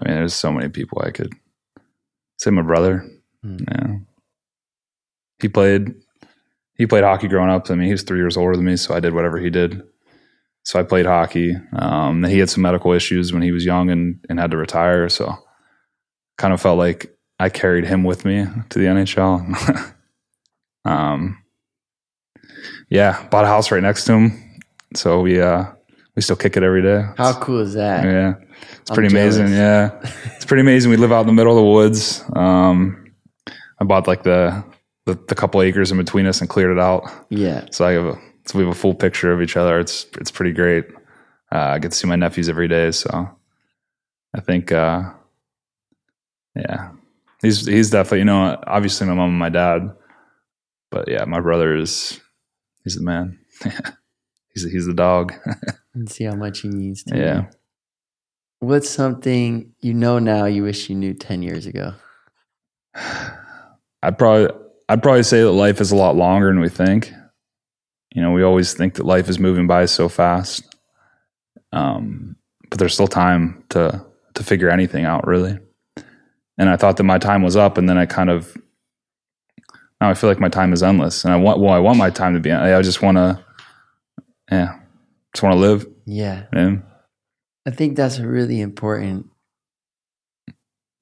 I mean, there's so many people I could say. My brother, Mm. yeah, he played. He played hockey growing up. I mean, he was three years older than me, so I did whatever he did. So I played hockey. Um, he had some medical issues when he was young and, and had to retire. So kind of felt like I carried him with me to the NHL. um, yeah, bought a house right next to him. So we uh, we still kick it every day. How cool is that? Yeah, it's I'm pretty amazing. Yeah, it's pretty amazing. We live out in the middle of the woods. Um, I bought like the, the the couple acres in between us and cleared it out. Yeah. So I have a so we have a full picture of each other. It's it's pretty great. Uh, I get to see my nephews every day, so I think uh, yeah, he's he's definitely you know obviously my mom and my dad, but yeah, my brother is he's the man. he's he's the dog. And see how much he means to yeah. What's something you know now you wish you knew 10 years ago? I'd probably I'd probably say that life is a lot longer than we think. You know, we always think that life is moving by so fast, um, but there's still time to to figure anything out, really. and I thought that my time was up, and then I kind of now I feel like my time is endless, and I want well, I want my time to be. I just want to, yeah, just want to live. Yeah. And I think that's a really important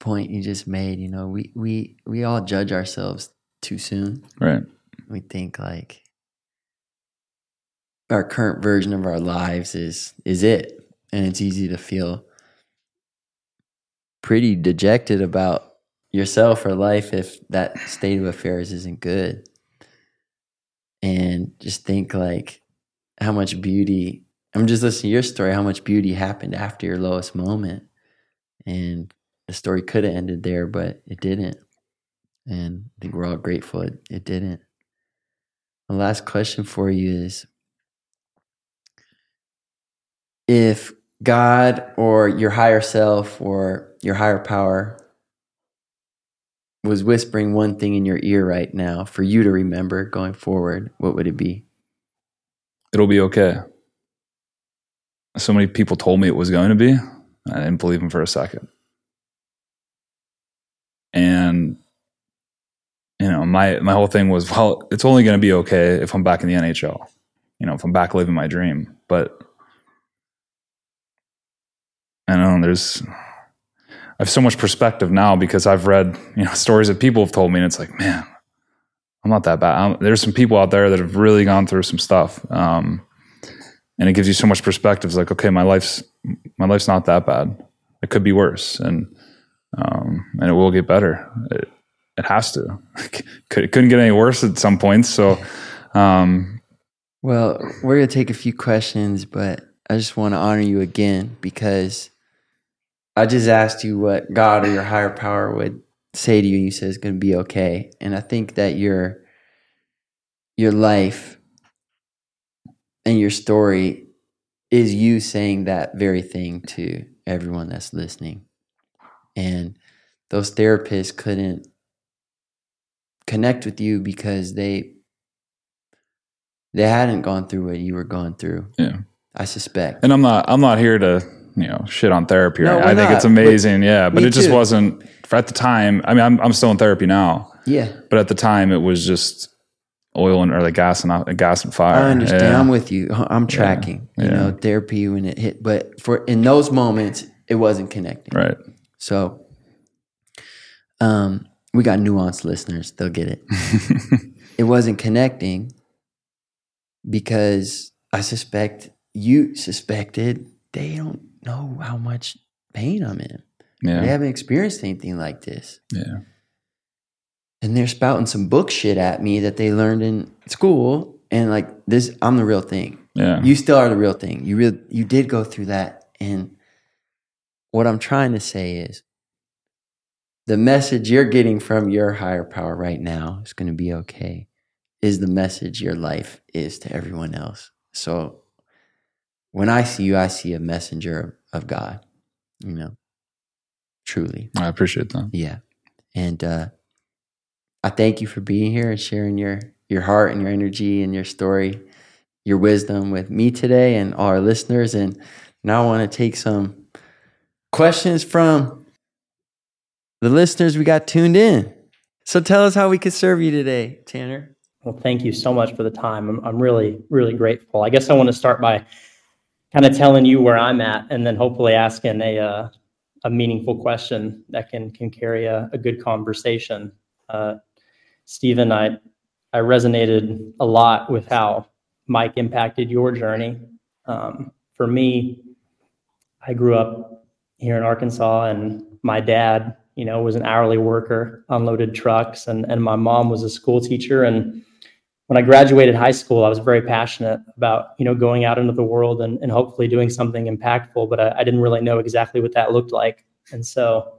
point you just made. You know, we we we all judge ourselves too soon. right, We think like our current version of our lives is is it, and it's easy to feel pretty dejected about yourself or life if that state of affairs isn't good. And just think like how much beauty I'm just listening to your story, how much beauty happened after your lowest moment. And the story could have ended there, but it didn't. And I think we're all grateful it, it didn't. The last question for you is if God or your higher self or your higher power was whispering one thing in your ear right now for you to remember going forward, what would it be? It'll be okay. So many people told me it was going to be. I didn't believe them for a second. And you know, my my whole thing was, well, it's only going to be okay if I'm back in the NHL. You know, if I'm back living my dream. But I don't know there's I have so much perspective now because I've read, you know, stories that people have told me and it's like, man, I'm not that bad. I'm, there's some people out there that have really gone through some stuff. Um, and it gives you so much perspective. It's like, okay, my life's, my life's not that bad. It could be worse. And, um, and it will get better. It, it has to, it couldn't get any worse at some points. So, um, Well, we're to take a few questions, but I just want to honor you again because I just asked you what God or your higher power would say to you. And you say it's going to be okay. And I think that your your life and your story is you saying that very thing to everyone that's listening. And those therapists couldn't connect with you because they they hadn't gone through what you were going through. Yeah. I suspect. and I'm not, I'm not here to, you know, shit on therapy. No, right? I think not. it's amazing. yeah. But it just too. wasn't at the time. I mean, I'm, I'm still in therapy now, Yeah. but at the time it was just oil and, or like gas and gas and fire. I understand. Yeah. I'm with you. I'm tracking. You Yeah. know, therapy when it hit, but for in those moments, it wasn't connecting. Right. So, um, we got nuanced listeners. They'll get it. it wasn't connecting because I suspect you suspected they don't know how much pain I'm in. They haven't experienced anything like this. Yeah. and they're spouting some book shit at me that they learned in school. And like this i'm the real thing. Yeah. you still are the real thing. You real you did go through that. And what i'm trying to say is the message you're getting from your higher power right now is going to be okay is the message your life is to everyone else. So when i see you i see a messenger of god you know truly I appreciate that. yeah. And uh, I thank you for being here and sharing your, your heart and your energy and your story, your wisdom with me today and all our listeners. And now I want to take some questions from the listeners we got tuned in. So tell us how we could serve you today, Tanner. Well, thank you so much for the time. I'm, I'm really, really grateful. I guess I want to start by kind of telling you where I'm at and then hopefully asking a, uh, a meaningful question that can, can carry a, a good conversation. Uh, Stephen, I, I resonated a lot with how Mike impacted your journey. Um, for me, I grew up here in Arkansas and my dad, you know, was an hourly worker, unloaded trucks, and, and my mom was a school teacher. And when I graduated high school, I was very passionate about, you know, going out into the world and, and hopefully doing something impactful, but I, I didn't really know exactly what that looked like. And so,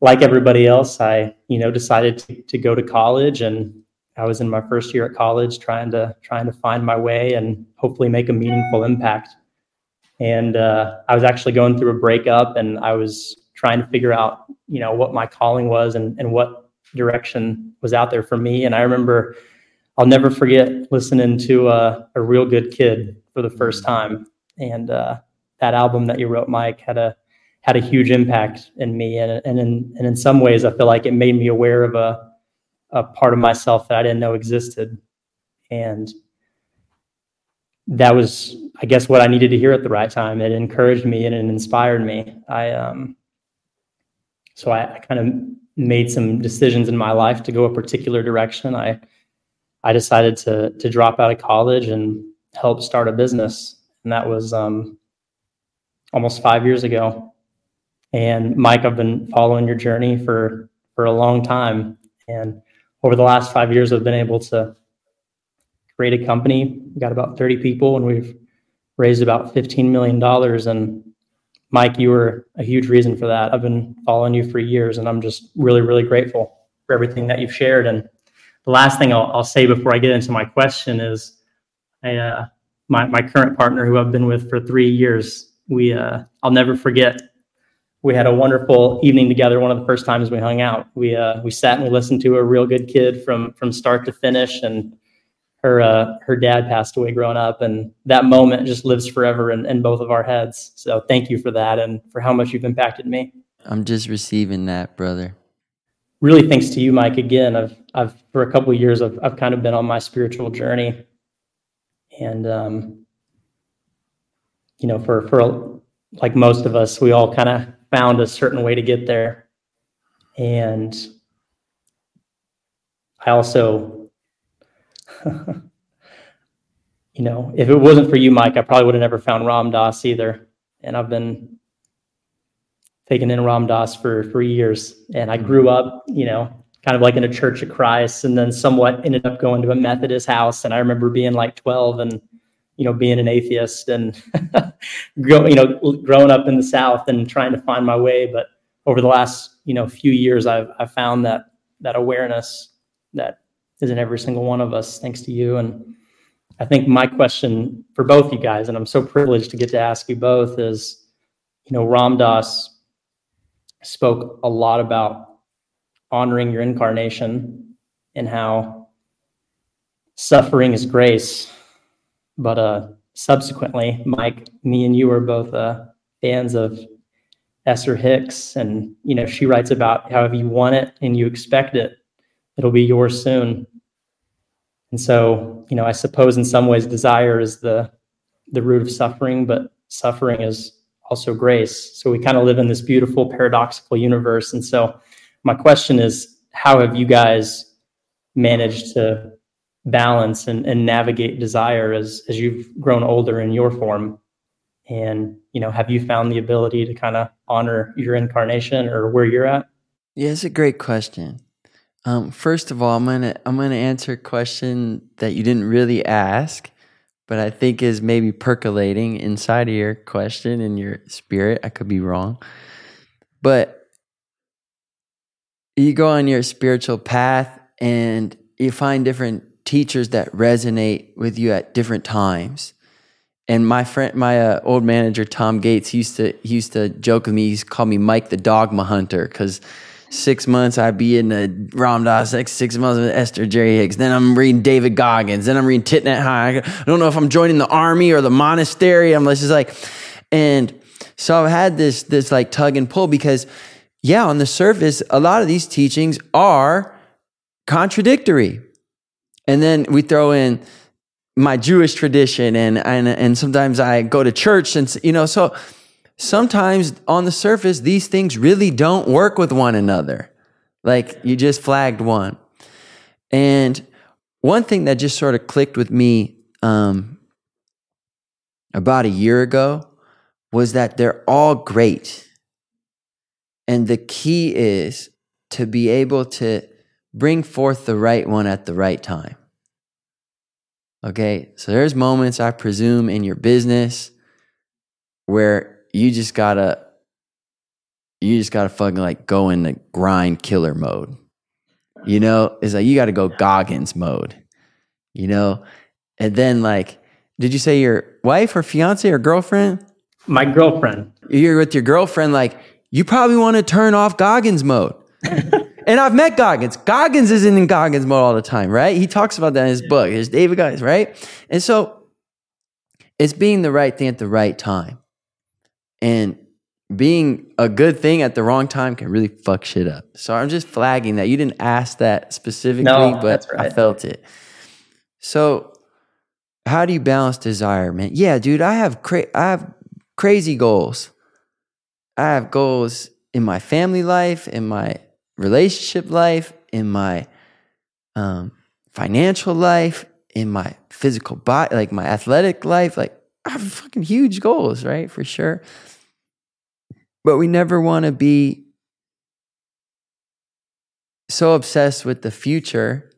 like everybody else, I, you know, decided to, to go to college and I was in my first year at college trying to trying to find my way and hopefully make a meaningful impact. And uh, I was actually going through a breakup and I was trying to figure out, you know, what my calling was and, and what direction was out there for me. And I remember I'll never forget listening to uh, a real good kid for the first time. And uh, that album that you wrote, Mike, had a had a huge impact in me. And, and, in, and in some ways, I feel like it made me aware of a, a part of myself that I didn't know existed. And that was, I guess, what I needed to hear at the right time. It encouraged me and it inspired me. I, um, so I, I kind of made some decisions in my life to go a particular direction. I, I decided to, to drop out of college and help start a business. And that was, um, almost five years ago. And Mike, I've been following your journey for for a long time, and over the last five years, I've been able to create a company. We got about 30 people, and we've raised about 15 million dollars. And Mike, you were a huge reason for that. I've been following you for years, and I'm just really, really grateful for everything that you've shared. And the last thing I'll, I'll say before I get into my question is, I, uh, my my current partner, who I've been with for three years, we uh, I'll never forget. We had a wonderful evening together. One of the first times we hung out, we uh, we sat and we listened to a real good kid from from start to finish. And her uh, her dad passed away growing up, and that moment just lives forever in, in both of our heads. So thank you for that and for how much you've impacted me. I'm just receiving that, brother. Really, thanks to you, Mike. Again, I've I've for a couple of years, I've I've kind of been on my spiritual journey, and um, you know, for for like most of us, we all kind of found a certain way to get there. And I also, you know, if it wasn't for you, Mike, I probably would have never found Ram Dass either. And I've been taking in Ram Dass for for years. And I grew mm-hmm. up, you know, kind of like in a Church of Christ, and then somewhat ended up going to a Methodist house. And I remember being like 12 and you know, being an atheist and grow, you know, growing up in the South and trying to find my way. But over the last, you know, few years, I've I've found that that awareness that is in every single one of us, thanks to you. And I think my question for both you guys, and I'm so privileged to get to ask you both, is, you know, Ram Dass spoke a lot about honoring your incarnation and how suffering is grace but uh, subsequently, Mike, me and you were both uh, fans of Esther Hicks, and you know she writes about how if you want it and you expect it, it'll be yours soon. And so, you know, I suppose in some ways desire is the the root of suffering, but suffering is also grace. So we kind of live in this beautiful paradoxical universe. And so my question is, how have you guys managed to balance and, and navigate desire as as you've grown older in your form and you know have you found the ability to kind of honor your incarnation or where you're at yeah it's a great question um, first of all i'm gonna i'm gonna answer a question that you didn't really ask but i think is maybe percolating inside of your question and your spirit i could be wrong but you go on your spiritual path and you find different teachers that resonate with you at different times. And my friend, my uh, old manager Tom Gates, he used to he used to joke with me. He called me Mike the Dogma Hunter because six months I'd be in the Ram Dass, six, six months with Esther Jerry Hicks. Then I'm reading David Goggins. Then I'm reading Thich Nhat Hanh. I don't know if I'm joining the army or the monastery. I'm just like, and so I've had this this like tug and pull because, yeah, on the surface, a lot of these teachings are contradictory. And then we throw in my Jewish tradition and, and, and sometimes I go to church and, you know, so sometimes on the surface, these things really don't work with one another. Like you just flagged one. And one thing that just sort of clicked with me um, about a year ago was that they're all great. And the key is to be able to bring forth the right one at the right time. Okay, so there's moments I presume in your business where you just gotta, you just gotta fucking like go in the grind killer mode. You know, it's like you gotta go Goggins mode. You know, and then like, did you say your wife or fiance or girlfriend? My girlfriend. You're with your girlfriend, like you probably want to turn off Goggins mode. And I've met Goggins. Goggins isn't in Goggins mode all the time, right? He talks about that in his book. His David Goggins, right? And so it's being the right thing at the right time. And being a good thing at the wrong time can really fuck shit up. So I'm just flagging that you didn't ask that specifically, No, but that's I felt it. So how do you balance desire, man? Yeah, dude, I have cra- I have crazy goals. I have goals in my family life, in my relationship life, in my um, financial life, in my physical body, like my athletic life. Like I have fucking huge goals, right? For sure. But we never want to be so obsessed with the future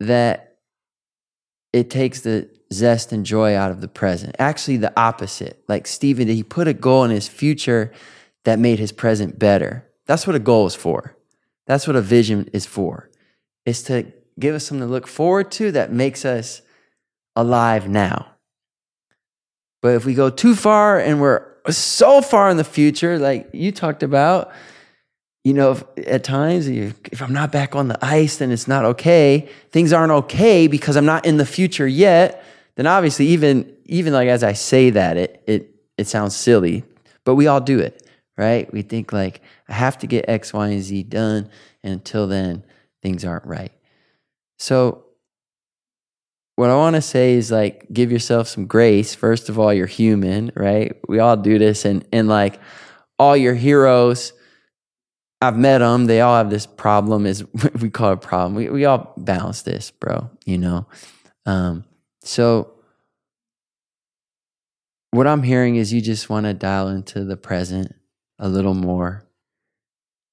that it takes the zest and joy out of the present. Actually, the opposite. Like Stephen, he put a goal in his future that made his present better. That's what a goal is for. That's what a vision is for. It's to give us something to look forward to that makes us alive now. But if we go too far and we're so far in the future, like you talked about, you know, if, at times you- if I'm not back on the ice, then it's not okay. Things aren't okay because I'm not in the future yet. Then obviously, even even like as I say that, it it it sounds silly, but we all do it, right? We think like I have to get X, Y, and Z done, and until then, things aren't right. So what I want to say is like give yourself some grace. First of all, you're human, right? We all do this, and and like all your heroes, I've met them. They all have this problem. Is we call it a problem. We we all balance this, bro. You know. Um, so what I'm hearing is you just want to dial into the present a little more.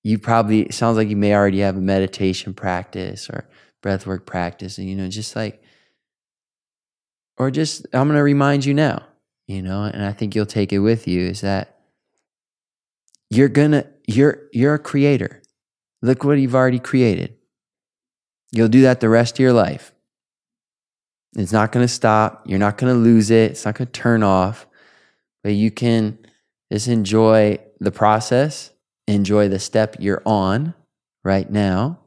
You probably sounds like you may already have a meditation practice or breathwork practice, and you know, just like or just I'm going to remind you now, you know, and I think you'll take it with you is that you're going to you're you're a creator. Look what you've already created. You'll do that the rest of your life. It's not going to stop. You're not going to lose it. It's not going to turn off. But you can just enjoy the process, enjoy the step you're on right now,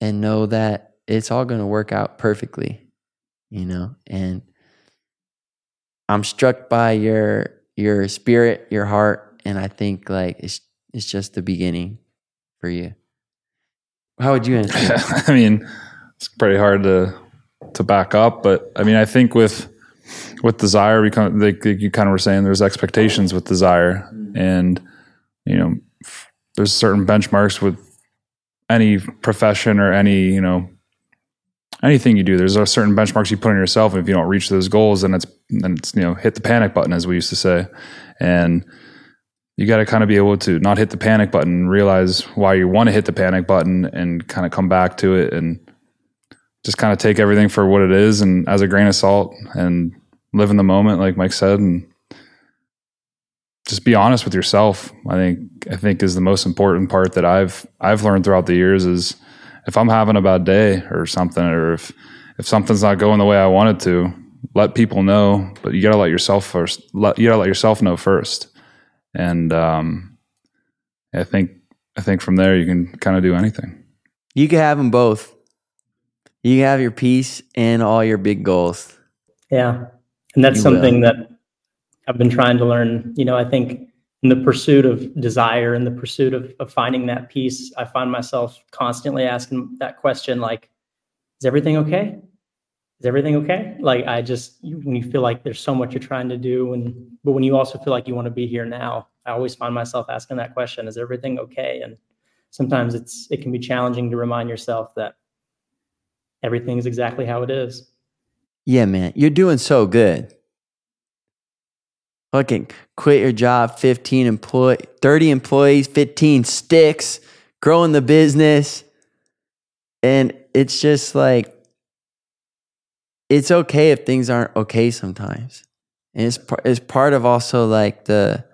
and know that it's all going to work out perfectly you know and i'm struck by your your spirit your heart and i think like it's it's just the beginning for you. How would you answer that? I mean, it's pretty hard to to back up, but I mean, I think with with desire, we kind of, like you kind of were saying, there's expectations with desire, mm-hmm. and you know, f- there's certain benchmarks with any profession or any you know anything you do. There's a certain benchmarks you put on yourself, and if you don't reach those goals, then it's then it's you know hit the panic button, as we used to say, and you got to kind of be able to not hit the panic button, realize why you want to hit the panic button, and kind of come back to it and just kind of take everything for what it is and as a grain of salt and live in the moment, like Mike said, and just be honest with yourself. I think I think is the most important part that I've I've learned throughout the years is if I'm having a bad day or something, or if if something's not going the way I want it to, let people know. But you gotta let yourself first. Let you gotta let yourself know first and um, I think I think from there you can kind of do anything. you can have them both you can have your peace and all your big goals Yeah. And that's You will. something that I've been trying to learn. You know, I think in the pursuit of desire and the pursuit of, of finding that peace, I find myself constantly asking that question like, is everything okay? Is everything okay? Like I just when you feel like there's so much you're trying to do and but when you also feel like you want to be here now, I always find myself asking that question, is everything okay? And sometimes it's it can be challenging to remind yourself that everything's exactly how it is. yeah man you're doing so good fucking quit your job 15 employ 30 employees 15 sticks growing the business. And it's just like it's okay if things aren't okay sometimes. And it's, it's part of also like the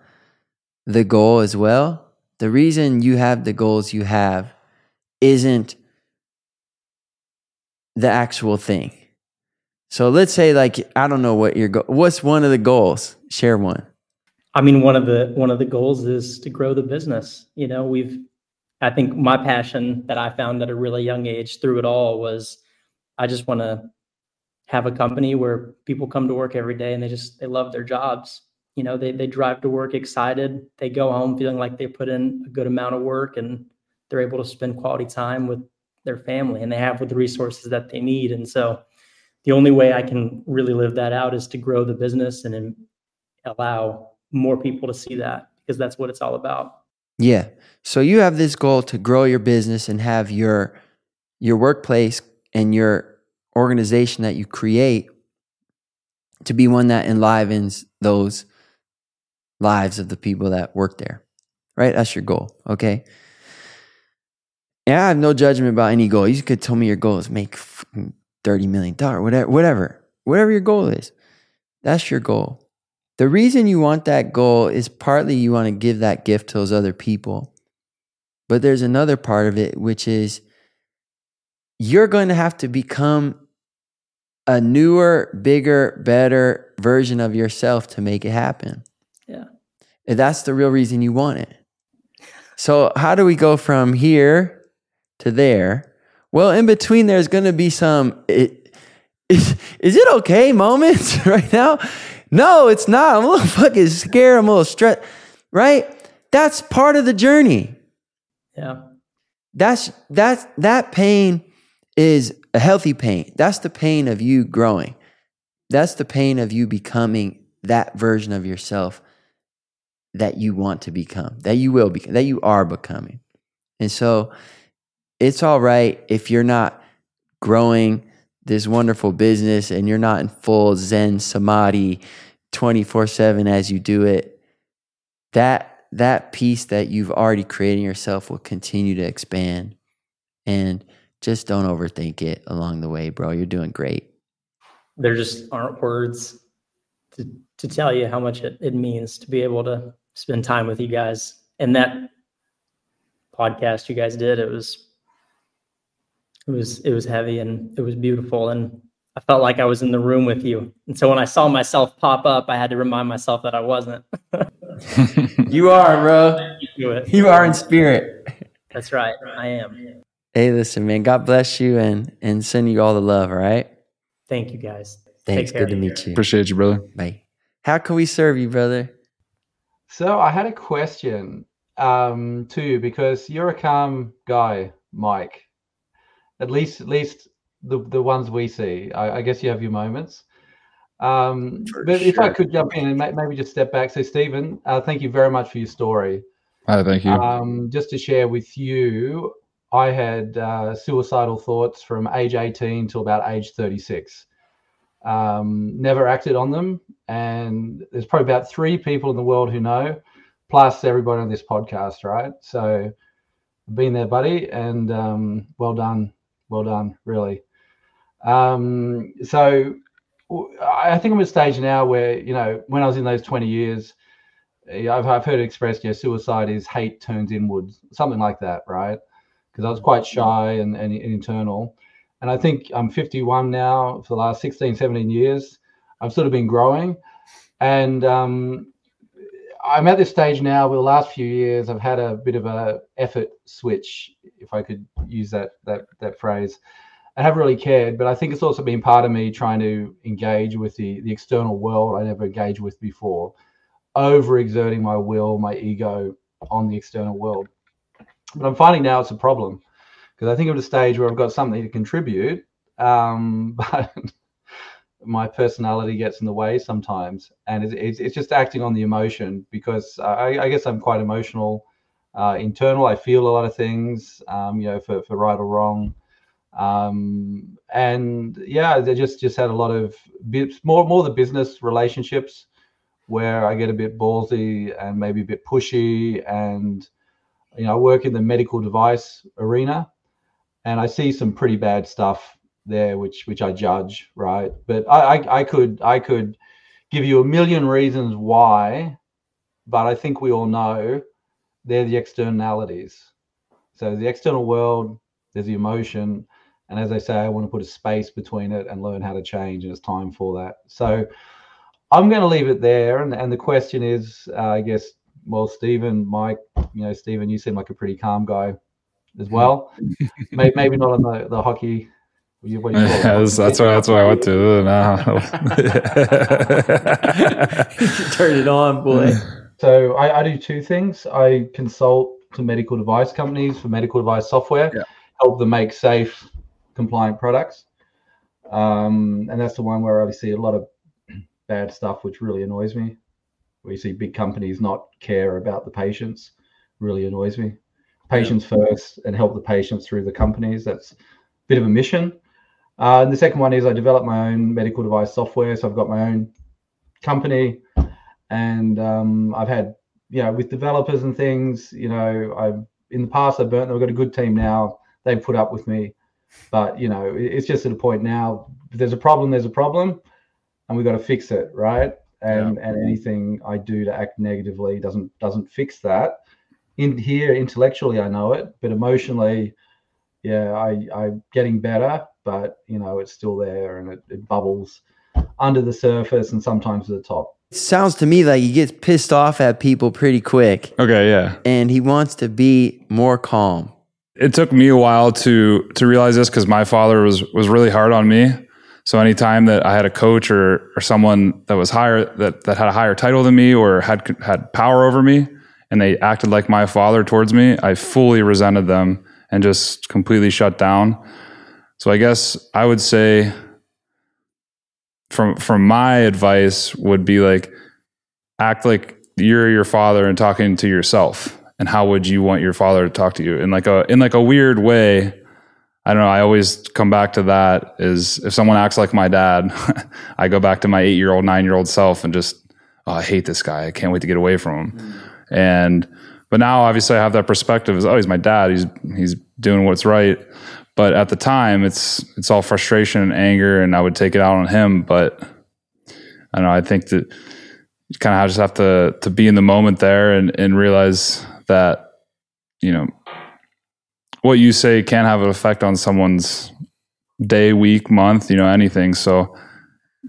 the goal as well. The reason you have the goals you have isn't the actual thing so let's say like i don't know what your go- what's one of the goals share one I mean, one of the one of the goals is to grow the business. You know, we've I think my passion that I found at a really young age through it all was I just want to have a company where people come to work every day and they just they love their jobs. you know, they, they drive to work excited. They go home feeling like they put in a good amount of work and they're able to spend quality time with their family and they have with the resources that they need. And so the only way I can really live that out is to grow the business and allow more people to see that because that's what it's all about. Yeah. So you have this goal to grow your business and have your your workplace and your organization that you create to be one that enlivens those lives of the people that work there. Right? That's your goal. Okay. Yeah, I have no judgment about any goal. You could tell me your goal is make thirty million dollar, whatever, whatever, whatever your goal is. That's your goal. The reason you want that goal is partly you want to give that gift to those other people, but there's another part of it which is you're going to have to become a newer, bigger, better version of yourself to make it happen. Yeah. That's the real reason you want it. So, how do we go from here to there? Well, in between, there's going to be some. It, is, is it okay moments right now? No, it's not. I'm a little fucking scared. I'm a little stressed, right? That's part of the journey. Yeah. That's that's that pain is a healthy pain. That's the pain of you growing. That's the pain of you becoming that version of yourself that you want to become, that you will become, that you are becoming. And so it's all right if you're not growing this wonderful business and you're not in full Zen samadhi 24 7 as you do it. That that piece that you've already created yourself will continue to expand. And just don't overthink it along the way, bro. You're doing great. There just aren't words to, to tell you how much it, it means to be able to spend time with you guys. And that podcast you guys did, it was it was it was heavy and it was beautiful and I felt like I was in the room with you. And so when I saw myself pop up, I had to remind myself that I wasn't. you are, bro. You are in spirit. That's right. I am. Hey, listen, man. God bless you and and send you all the love. All right. Thank you, guys. Thanks. Good to meet you. Appreciate you, brother. Bye. How can we serve you, brother? So I had a question um, too, because you're a calm guy, Mike. At least, at least the the ones we see. I, I guess you have your moments. Um, but sure. if I could jump in and maybe just step back. So, Stephen, uh, thank you very much for your story. Oh, thank you. Um, just to share with you, I had uh, suicidal thoughts from age 18 till about age 36. Um, never acted on them. And there's probably about three people in the world who know, plus everybody on this podcast, right? So, been there, buddy, and um, well done. Well done, really. Um, so I think I'm at a stage now where, you know, when I was in those 20 years, I've, I've heard it expressed, you know, suicide is hate turns inwards, something like that, right? Because I was quite shy and, and, and internal. And I think I'm 51 now for the last 16, 17 years. I've sort of been growing. And um, I'm at this stage now where the last few years I've had a bit of a effort switch, if I could use that that that phrase. I haven't really cared, but I think it's also been part of me trying to engage with the, the external world I never engaged with before, overexerting my will, my ego on the external world. But I'm finding now it's a problem because I think I'm at a stage where I've got something to contribute, um, but my personality gets in the way sometimes, and it's, it's, it's just acting on the emotion because I, I guess I'm quite emotional, uh, internal. I feel a lot of things, um, you know, for, for right or wrong. Um, and yeah, they just just had a lot of bits more more the business relationships where I get a bit ballsy and maybe a bit pushy, and you know I work in the medical device arena, and I see some pretty bad stuff there, which which I judge, right? But I I, I could I could give you a million reasons why, but I think we all know they're the externalities. So the external world, there's the emotion, and as I say, I want to put a space between it and learn how to change, and it's time for that. So I'm going to leave it there. And, and the question is, uh, I guess, well, Stephen, Mike, you know, Stephen, you seem like a pretty calm guy as well. maybe, maybe not on the, the hockey you- what you call? Yes, that's why that's why I went to Turn it on, boy. So I, I do two things. I consult to medical device companies for medical device software, Yeah. help them make safe, compliant products. Um, and that's the one where I see a lot of bad stuff, which really annoys me. Where you see big companies not care about the patients, really annoys me. Patients first and help the patients through the companies. That's a bit of a mission. Uh, and the second one is I develop my own medical device software. So I've got my own company and um, I've had you know with developers and things you know I've in the past I've burnt them I've got a good team now. They've put up with me. But you know it's just at a point now if there's a problem there's a problem and we've got to fix it right? And and anything I do to act negatively doesn't doesn't fix that. In here intellectually I know it but emotionally yeah I I'm getting better but you know it's still there and it, it bubbles under the surface and sometimes at the top It sounds to me like he gets pissed off at people pretty quick okay, yeah. and he wants to be more calm. it took me a while to to realize this because my father was was really hard on me. So anytime that I had a coach or or someone that was higher that that had a higher title than me or had had power over me, and they acted like my father towards me, I fully resented them and just completely shut down. So I guess I would say from from my advice would be like act like you're your father and talking to yourself. And how would you want your father to talk to you? In like a in like a weird way i don't know i always come back to that is if someone acts like my dad i go back to my eight year old nine year old self and just oh, i hate this guy. I can't wait to get away from him. Mm. And but now obviously i have that perspective is oh he's my dad. He's he's doing what's right but at the time it's it's all frustration and anger and i would take it out on him but i know i think that you kind of just have to to be in the moment there and and realize that you know what you say can have an effect on someone's day, week, month, you know, anything. So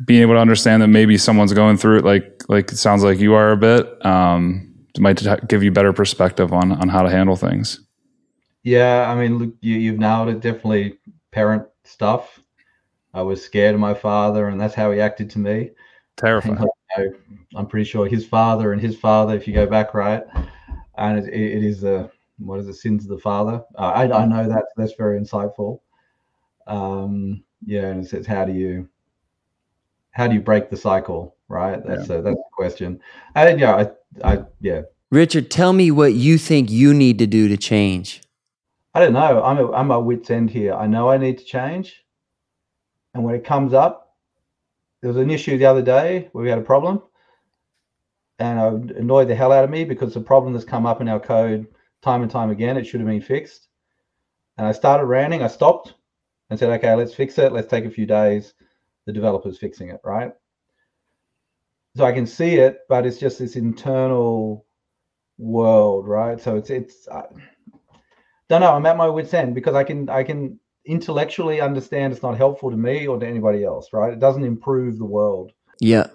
being able to understand that maybe someone's going through it like like it sounds like you are a bit um might give you better perspective on on how to handle things. Yeah, I mean, look, you, you've nailed it. Definitely parent stuff. I was scared of my father, and that's how he acted to me. Terrifying. I, I'm pretty sure his father and his father, if you go back right, and it, it is the what is it, sins of the father. Uh, I, I know that. That's very insightful. Um, yeah, and it's, it's how do you how do you break the cycle, right? That's a, that's the question. And yeah, I, I yeah, Richard, tell me what you think you need to do to change. I don't know. I'm a, I'm at wit's end here. I know I need to change, and when it comes up, there was an issue the other day where we had a problem, and it annoyed the hell out of me because the problem that's come up in our code time and time again. It should have been fixed, and I started ranting. I stopped and said, "Okay, let's fix it. Let's take a few days. The developer's fixing it, right?" So I can see it, but it's just this internal world, right? So it's it's. I, don't know. I'm at my wit's end because I can I can intellectually understand it's not helpful to me or to anybody else, right? It doesn't improve the world. Yeah.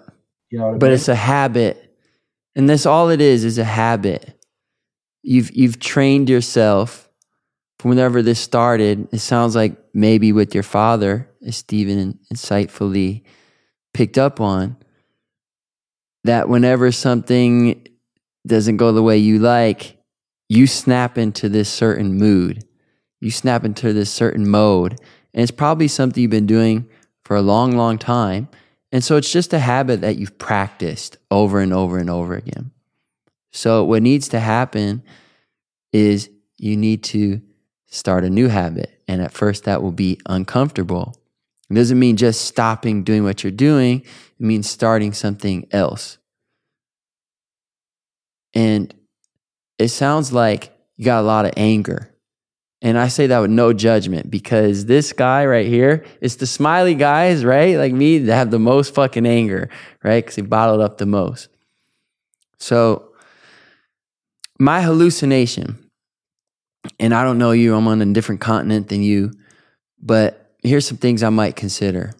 You know what I but mean? it's a habit and that's all it is is a habit you've you've trained yourself from whenever this started it sounds like maybe with your father as stephen insightfully picked up on that whenever something doesn't go the way you like you snap into this certain mood you snap into this certain mode and it's probably something you've been doing for a long long time and so it's just a habit that you've practiced over and over and over again. So what needs to happen is you need to start a new habit. And at first that will be uncomfortable. It doesn't mean just stopping doing what you're doing, it means starting something else. And it sounds like you got a lot of anger. And I say that with no judgment because this guy right here, it's the smiley guys, right? Like me that have the most fucking anger, right? Because he bottled up the most. So, my hallucination, and I don't know you, I'm on a different continent than you, but here's some things I might consider.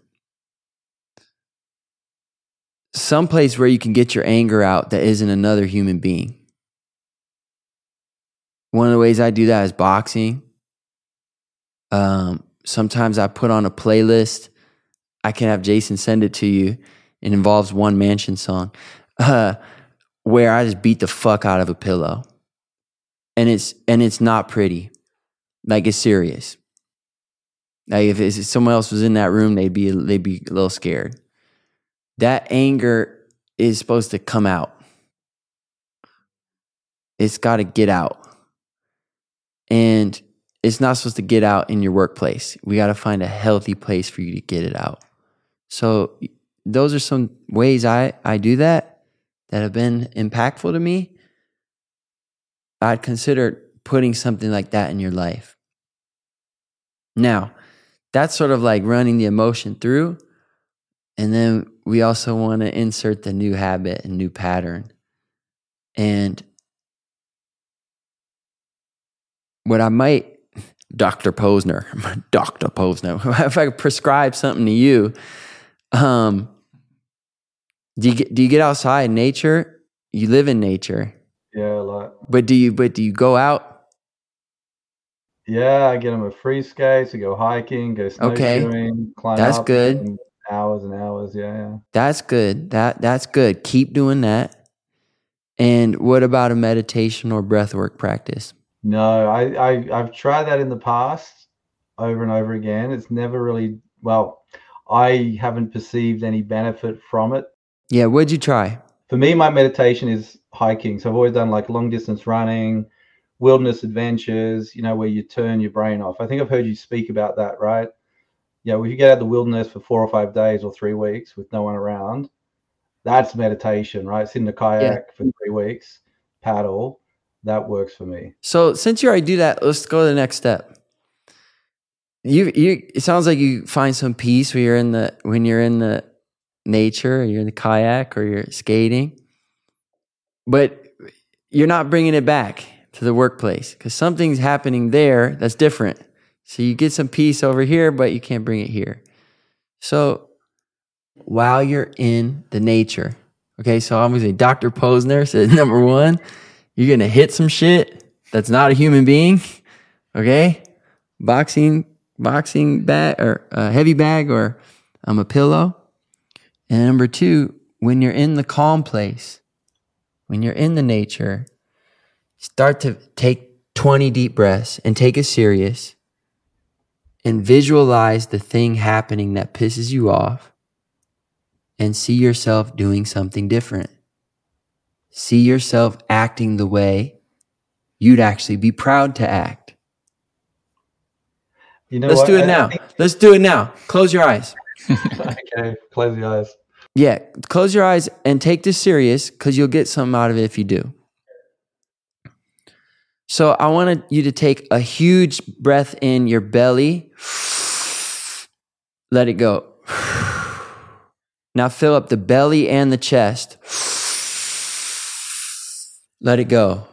Some place where you can get your anger out that isn't another human being. One of the ways I do that is boxing um, sometimes I put on a playlist. I can have Jason send it to you. It involves one mansion song uh, where I just beat the fuck out of a pillow. And it's and it's not pretty. Like it's serious. Like if, if someone else was in that room, they'd be they'd be a little scared. That anger is supposed to come out. It's got to get out. And it's not supposed to get out in your workplace. We got to find a healthy place for you to get it out. So those are some ways I, I do that that have been impactful to me. I'd consider putting something like that in your life. Now, that's sort of like running the emotion through. And then we also want to insert the new habit and new pattern. And what I might, Dr. Posner, Dr. Posner, if I could prescribe something to you, um, do you get, do you get outside in nature? You live in nature, Yeah, like but do you but do you go out? yeah, I get them a free skates, I go hiking, go Okay. snowshoeing, climb That's good. and Hours and hours, yeah, yeah. That's good. That that's good. Keep doing that. And what about a meditation or breathwork practice? No, I, I I've tried that in the past over and over again. It's never really well, I haven't perceived any benefit from it. Yeah, where'd you try? For me, my meditation is hiking. So I've always done like long distance running, wilderness adventures, you know, where you turn your brain off. I think I've heard you speak about that, right? Yeah, well, if you get out of the wilderness for four or five days or three weeks with no one around, that's meditation, right? Sit in a kayak for three weeks, paddle. That works for me. So since you already do that, let's go to the next step. You you it sounds like you find some peace when you're in the when you're in the nature, or you're in the kayak or you're skating. But you're not bringing it back to the workplace because something's happening there that's different. So you get some peace over here, but you can't bring it here. So while you're in the nature, okay, so I'm gonna say Dr. Posner said number one, you're gonna hit some shit that's not a human being, okay? Boxing, boxing bag or a heavy bag or um, a pillow. And number two, when you're in the calm place, when you're in the nature, start to take 20 deep breaths and take it serious and visualize the thing happening that pisses you off and see yourself doing something different. See yourself acting the way you'd actually be proud to act. You know Let's what? do it I now. think- Let's do it now. Close your eyes. okay, close the eyes. Yeah, close your eyes and take this serious because you'll get something out of it if you do. So I wanted you to take a huge breath in your belly. Let it go. Now fill up the belly and the chest. Let it go.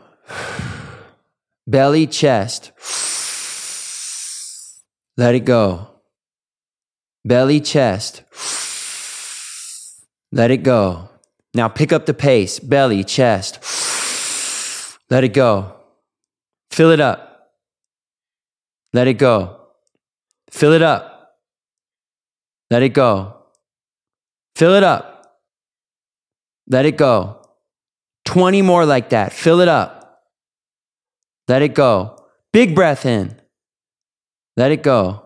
Belly, chest. Let it go. Belly, chest. Let it go. Now pick up the pace. Belly, chest. Let it go. Fill it up. Let it go. Fill it up. Let it go. Fill it up. Let it go. 20 more like that. Fill it up. Let it go. Big breath in. Let it go.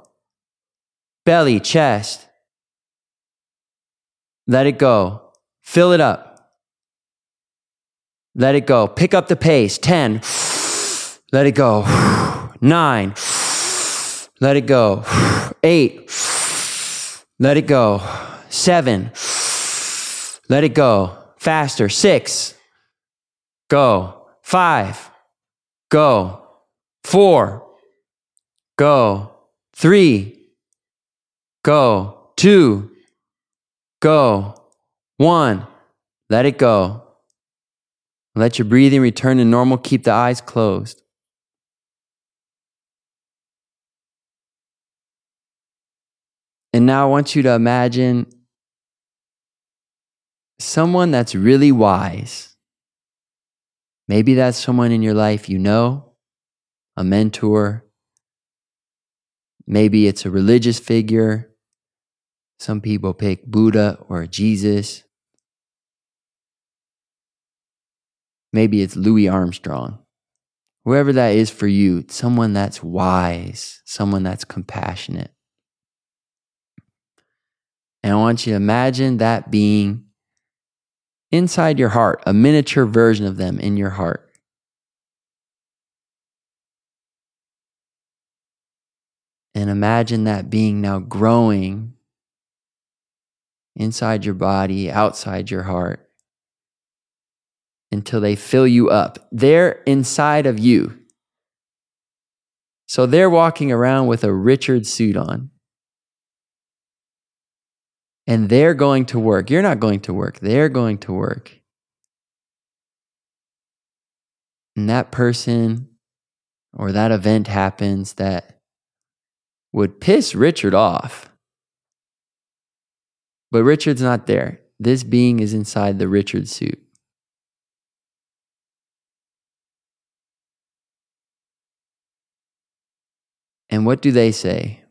Belly, chest. Let it go. Fill it up. Let it go. Pick up the pace. 10. Let it go. 9. Let it go. 8. Let it go. 7. Let it go. Faster. 6. Go. 5. Go. 4. Go. 3. Go. 2. Go. One. Let it go. Let your breathing return to normal. Keep the eyes closed. And now I want you to imagine someone that's really wise. Maybe that's someone in your life you know, a mentor. Maybe it's a religious figure. Some people pick Buddha or Jesus. Maybe it's Louis Armstrong. Whoever that is for you, someone that's wise, someone that's compassionate. And I want you to imagine that being inside your heart, a miniature version of them in your heart. And imagine that being now growing inside your body, outside your heart, until they fill you up. They're inside of you. So they're walking around with a Richard suit on. And they're going to work. You're not going to work. They're going to work. And that person or that event happens that would piss Richard off. But Richard's not there. This being is inside the Richard suit. And what do they say?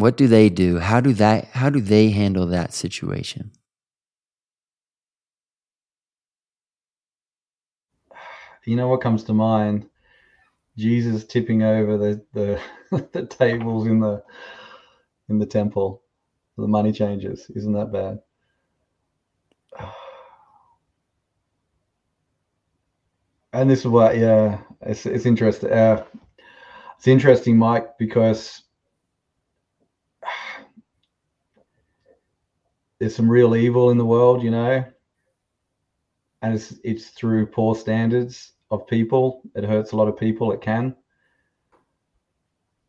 What do they do? How do that how do they handle that situation? You know what comes to mind? Jesus tipping over the the, the tables in the in the temple, the money changers. Isn't that bad? And this is what, yeah, it's it's interesting. Uh, it's interesting, Mike, because there's some real evil in the world, you know, and it's it's through poor standards of people. It hurts a lot of people. It can,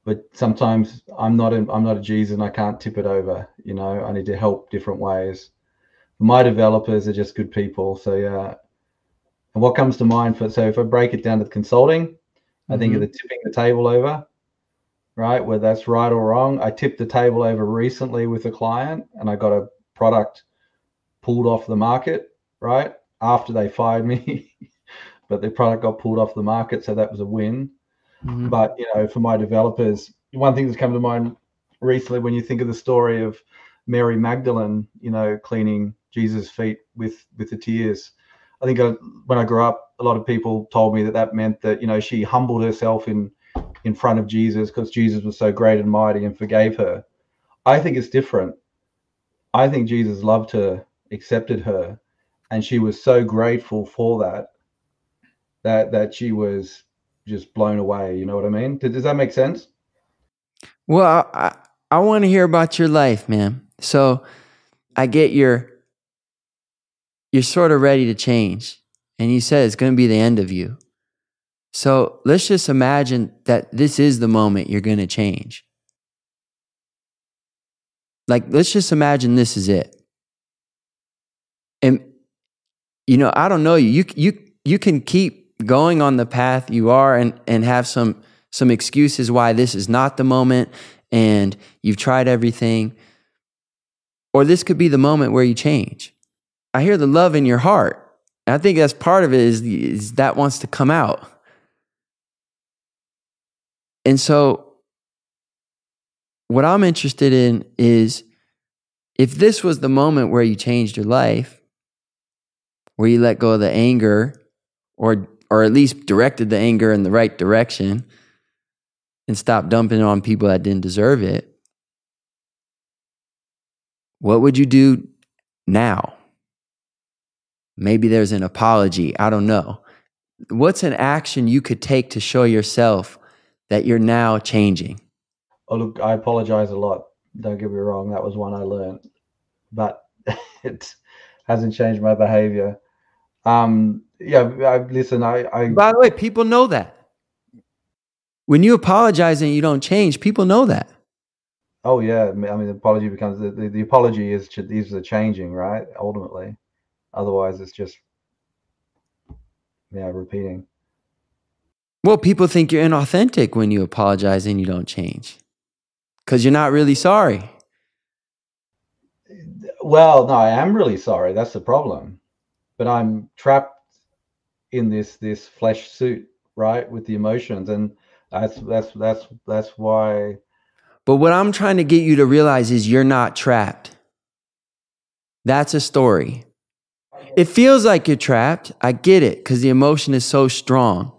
but sometimes I'm not a, I'm not a Jesus, and I can't tip it over. You know, I need to help different ways. My developers are just good people, so yeah. And what comes to mind for so if I break it down to consulting, mm-hmm. I think of the tipping the table over, right? Whether that's right or wrong. I tipped the table over recently with a client, and I got a product pulled off the market, right? After they fired me, but the product got pulled off the market, so that was a win. Mm-hmm. But you know, for my developers, one thing that's come to mind recently when you think of the story of Mary Magdalene, you know, cleaning Jesus' feet with with the tears I think I, when I grew up, a lot of people told me that that meant that you know she humbled herself in in front of Jesus because Jesus was so great and mighty and forgave her. I think it's different. I think Jesus loved her, accepted her, and she was so grateful for that that that she was just blown away. You know what I mean? Does, does that make sense? Well, I, I want to hear about your life, man. So I get your you're sort of ready to change. And you said it's going to be the end of you. So let's just imagine that this is the moment you're going to change. Like, let's just imagine this is it. And, you know, I don't know you. You, you, you can keep going on the path you are and, and have some, some excuses why this is not the moment and you've tried everything. Or this could be the moment where you change. I hear the love in your heart. And I think that's part of it is, is that wants to come out. And so, what I'm interested in is if this was the moment where you changed your life, where you let go of the anger, or, or at least directed the anger in the right direction and stopped dumping on people that didn't deserve it, what would you do now? Maybe there's an apology. I don't know. What's an action you could take to show yourself that you're now changing? Oh, look, I apologize a lot. Don't get me wrong. That was one I learned, but it hasn't changed my behavior. Um, yeah, I, listen, I, I. By the way, people know that. When you apologize and you don't change, people know that. Oh yeah, I mean, the apology becomes the, the, the apology is these are changing, right? Ultimately. Otherwise, it's just yeah, repeating. Well, people think you're inauthentic when you apologize and you don't change because you're not really sorry. Well, no, I am really sorry. That's the problem. But I'm trapped in this this flesh suit, right, with the emotions, and That's that's that's that's why. But what I'm trying to get you to realize is you're not trapped. That's a story. It feels like you're trapped. I get it because the emotion is so strong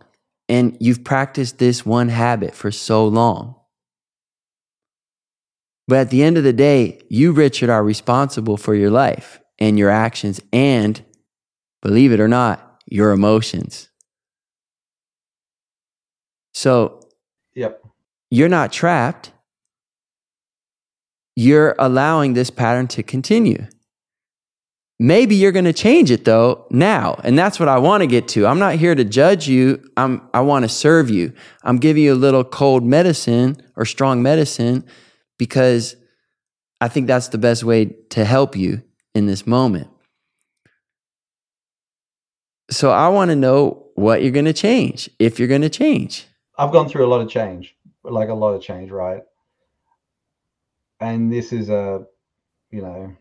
and you've practiced this one habit for so long. But at the end of the day, you, Richard, are responsible for your life and your actions and, believe it or not, your emotions. So Yep. you're not trapped. You're allowing this pattern to continue. Maybe you're going to change it though now. And that's what I want to get to. I'm not here to judge you. I'm, I want to serve you. I'm giving you a little cold medicine or strong medicine because I think that's the best way to help you in this moment. So I want to know what you're going to change, if you're going to change. I've gone through a lot of change, like a lot of change, right? And this is a, you know,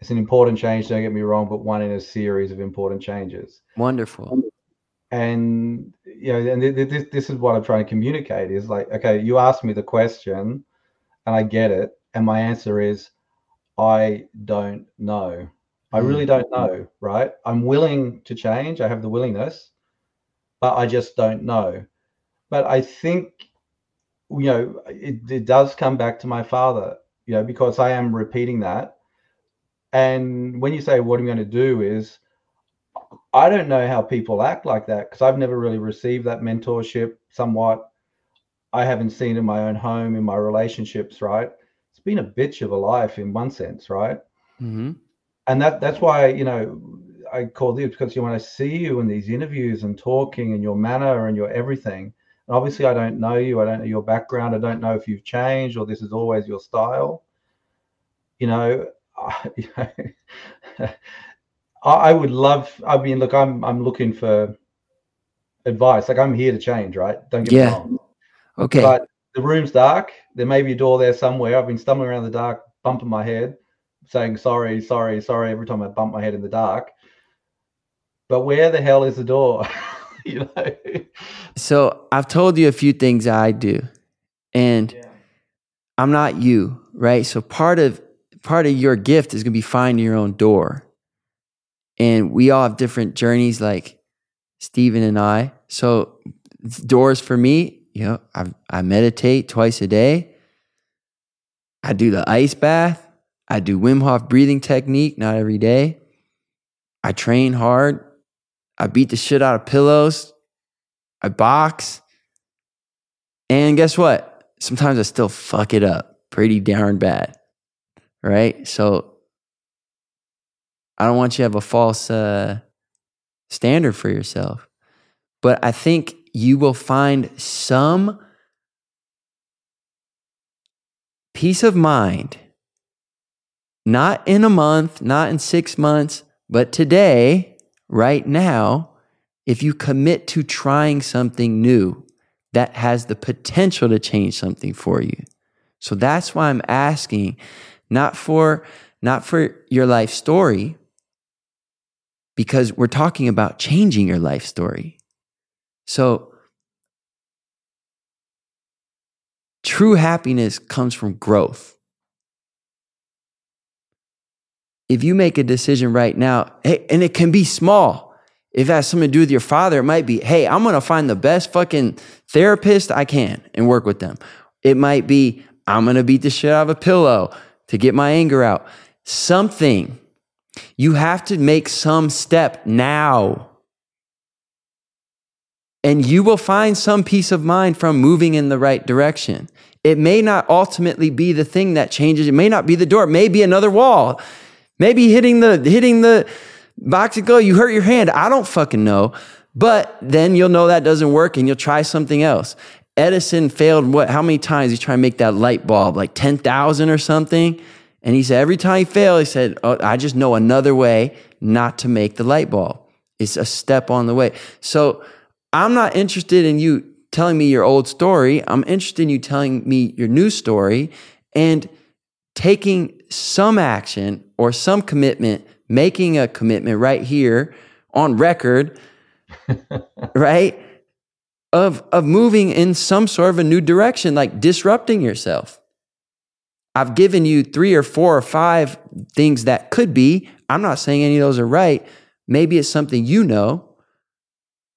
it's an important change. Don't get me wrong, but one in a series of important changes. Wonderful. And you know, and th- this this is what I'm trying to communicate is like, okay, you asked me the question, and I get it, and my answer is, I don't know. I hmm. really don't know, right? I'm willing to change. I have the willingness, but I just don't know. But I think, you know, it, it does come back to my father, you know, because I am repeating that. And when you say, what I'm going to do is, I don't know how people act like that because I've never really received that mentorship somewhat. I haven't seen in my own home, in my relationships, right? It's been a bitch of a life in one sense, right? Mm-hmm. and that that's why you know I call you because you when I see you in these interviews and talking and your manner and your everything. And obviously, I don't know you. I don't know your background. I don't know if you've changed or this is always your style. You know, I, I would love. I mean, look, I'm I'm looking for advice. Like I'm here to change, right? Don't get Yeah. me wrong. Okay. But the room's dark. There may be a door there somewhere. I've been stumbling around the dark, bumping my head, saying sorry, sorry, sorry every time I bump my head in the dark. But where the hell is the door? you know? So I've told you a few things I do, and I'm not you, right? So part of part of your gift is going to be finding your own door, and we all have different journeys, like Stephen and I. So doors for me, you know, I I meditate twice a day. I do the ice bath. I do Wim Hof breathing technique, not every day. I train hard. I beat the shit out of pillows. I box. And guess what? Sometimes I still fuck it up pretty darn bad. Right? So I don't want you to have a false uh, standard for yourself. But I think you will find some peace of mind, not in a month, not in six months, but today, right now, if you commit to trying something new that has the potential to change something for you. So that's why I'm asking, not for not for your life story, because we're talking about changing your life story. So true happiness comes from growth. If you make a decision right now, hey, and it can be small. If it has something to do with your father, it might be, hey, I'm gonna find the best fucking therapist I can and work with them. It might be, I'm gonna beat the shit out of a pillow to get my anger out. Something. You have to make some step now. And you will find some peace of mind from moving in the right direction. It may not ultimately be the thing that changes. It may not be the door. It may be another wall. Maybe hitting the hitting the box and go, you hurt your hand. I don't fucking know. But then you'll know that doesn't work and you'll try something else. Edison failed what how many times he tried to make that light bulb? Like 10,000 or something. And he said every time he failed, he said, oh, I just know another way not to make the light bulb. It's a step on the way. So I'm not interested in you telling me your old story. I'm interested in you telling me your new story and taking some action or some commitment, making a commitment right here on record, right? of of moving in some sort of a new direction, like disrupting yourself. I've given you three or four or five things that could be. I'm not saying any of those are right. Maybe it's something you know,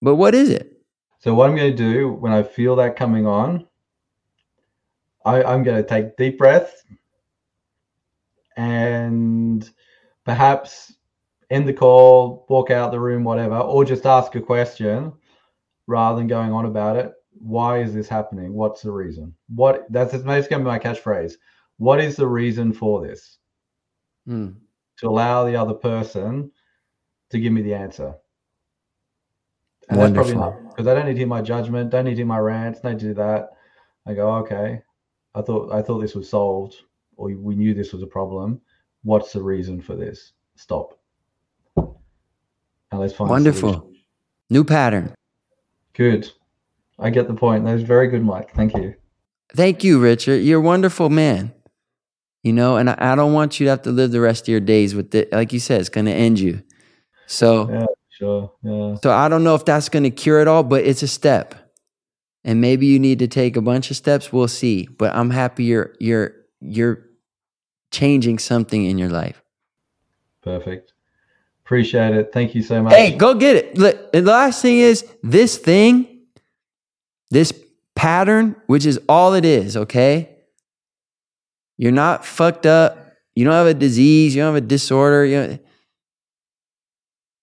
but what is it? So what I'm going to do when I feel that coming on, I, I'm going to take deep breath and perhaps end the call, walk out the room, whatever, or just ask a question rather than going on about it. Why is this happening? What's the reason? What that's that's going to be my catchphrase. What is the reason for this? Hmm. To allow the other person to give me the answer. And that's probably Wonderful. not because I don't need to hear my judgment, don't need to hear my rants, don't need to do that. I go, okay, I thought I thought this was solved, or we knew this was a problem. What's the reason for this? Stop. And let's find Wonderful. New pattern. Good. I get the point. That was very good, Mike. Thank you. Thank you, Richard. You're a wonderful man. You know, and I, I don't want you to have to live the rest of your days with it. Like you said, it's going to end you. So, Yeah, sure. Yeah. so I don't know if that's going to cure it all, but it's a step. And maybe you need to take a bunch of steps. We'll see. But I'm happy you're you're you're changing something in your life. Perfect. Appreciate it. Thank you so much. Hey, go get it. Look, the last thing is this thing, this pattern, which is all it is, okay? You're not fucked up. You don't have a disease. You don't have a disorder. You know,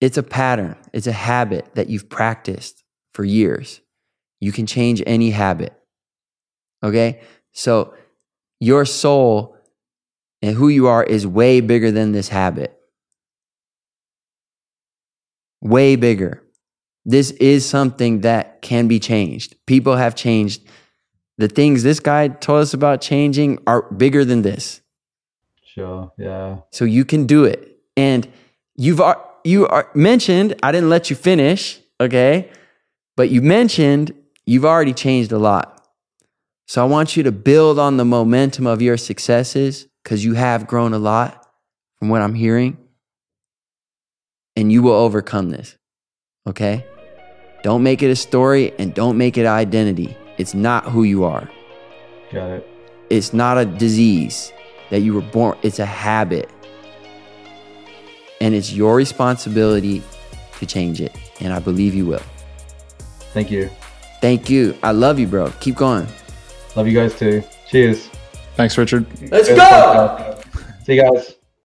it's a pattern, it's a habit that you've practiced for years. You can change any habit, okay? So your soul and who you are is way bigger than this habit way bigger. This is something that can be changed. People have changed. The things this guy told us about changing are bigger than this. Sure. Yeah. So you can do it. And you've you are mentioned, I didn't let you finish, okay? But you mentioned you've already changed a lot. So I want you to build on the momentum of your successes cuz you have grown a lot from what I'm hearing. And you will overcome this. Okay? Don't make it a story and don't make it identity. It's not who you are. Got it. It's not a disease that you were born, it's a habit. And it's your responsibility to change it. And I believe you will. Thank you. Thank you. I love you, bro. Keep going. Love you guys too. Cheers. Thanks, Richard. Let's Good podcast. See you guys.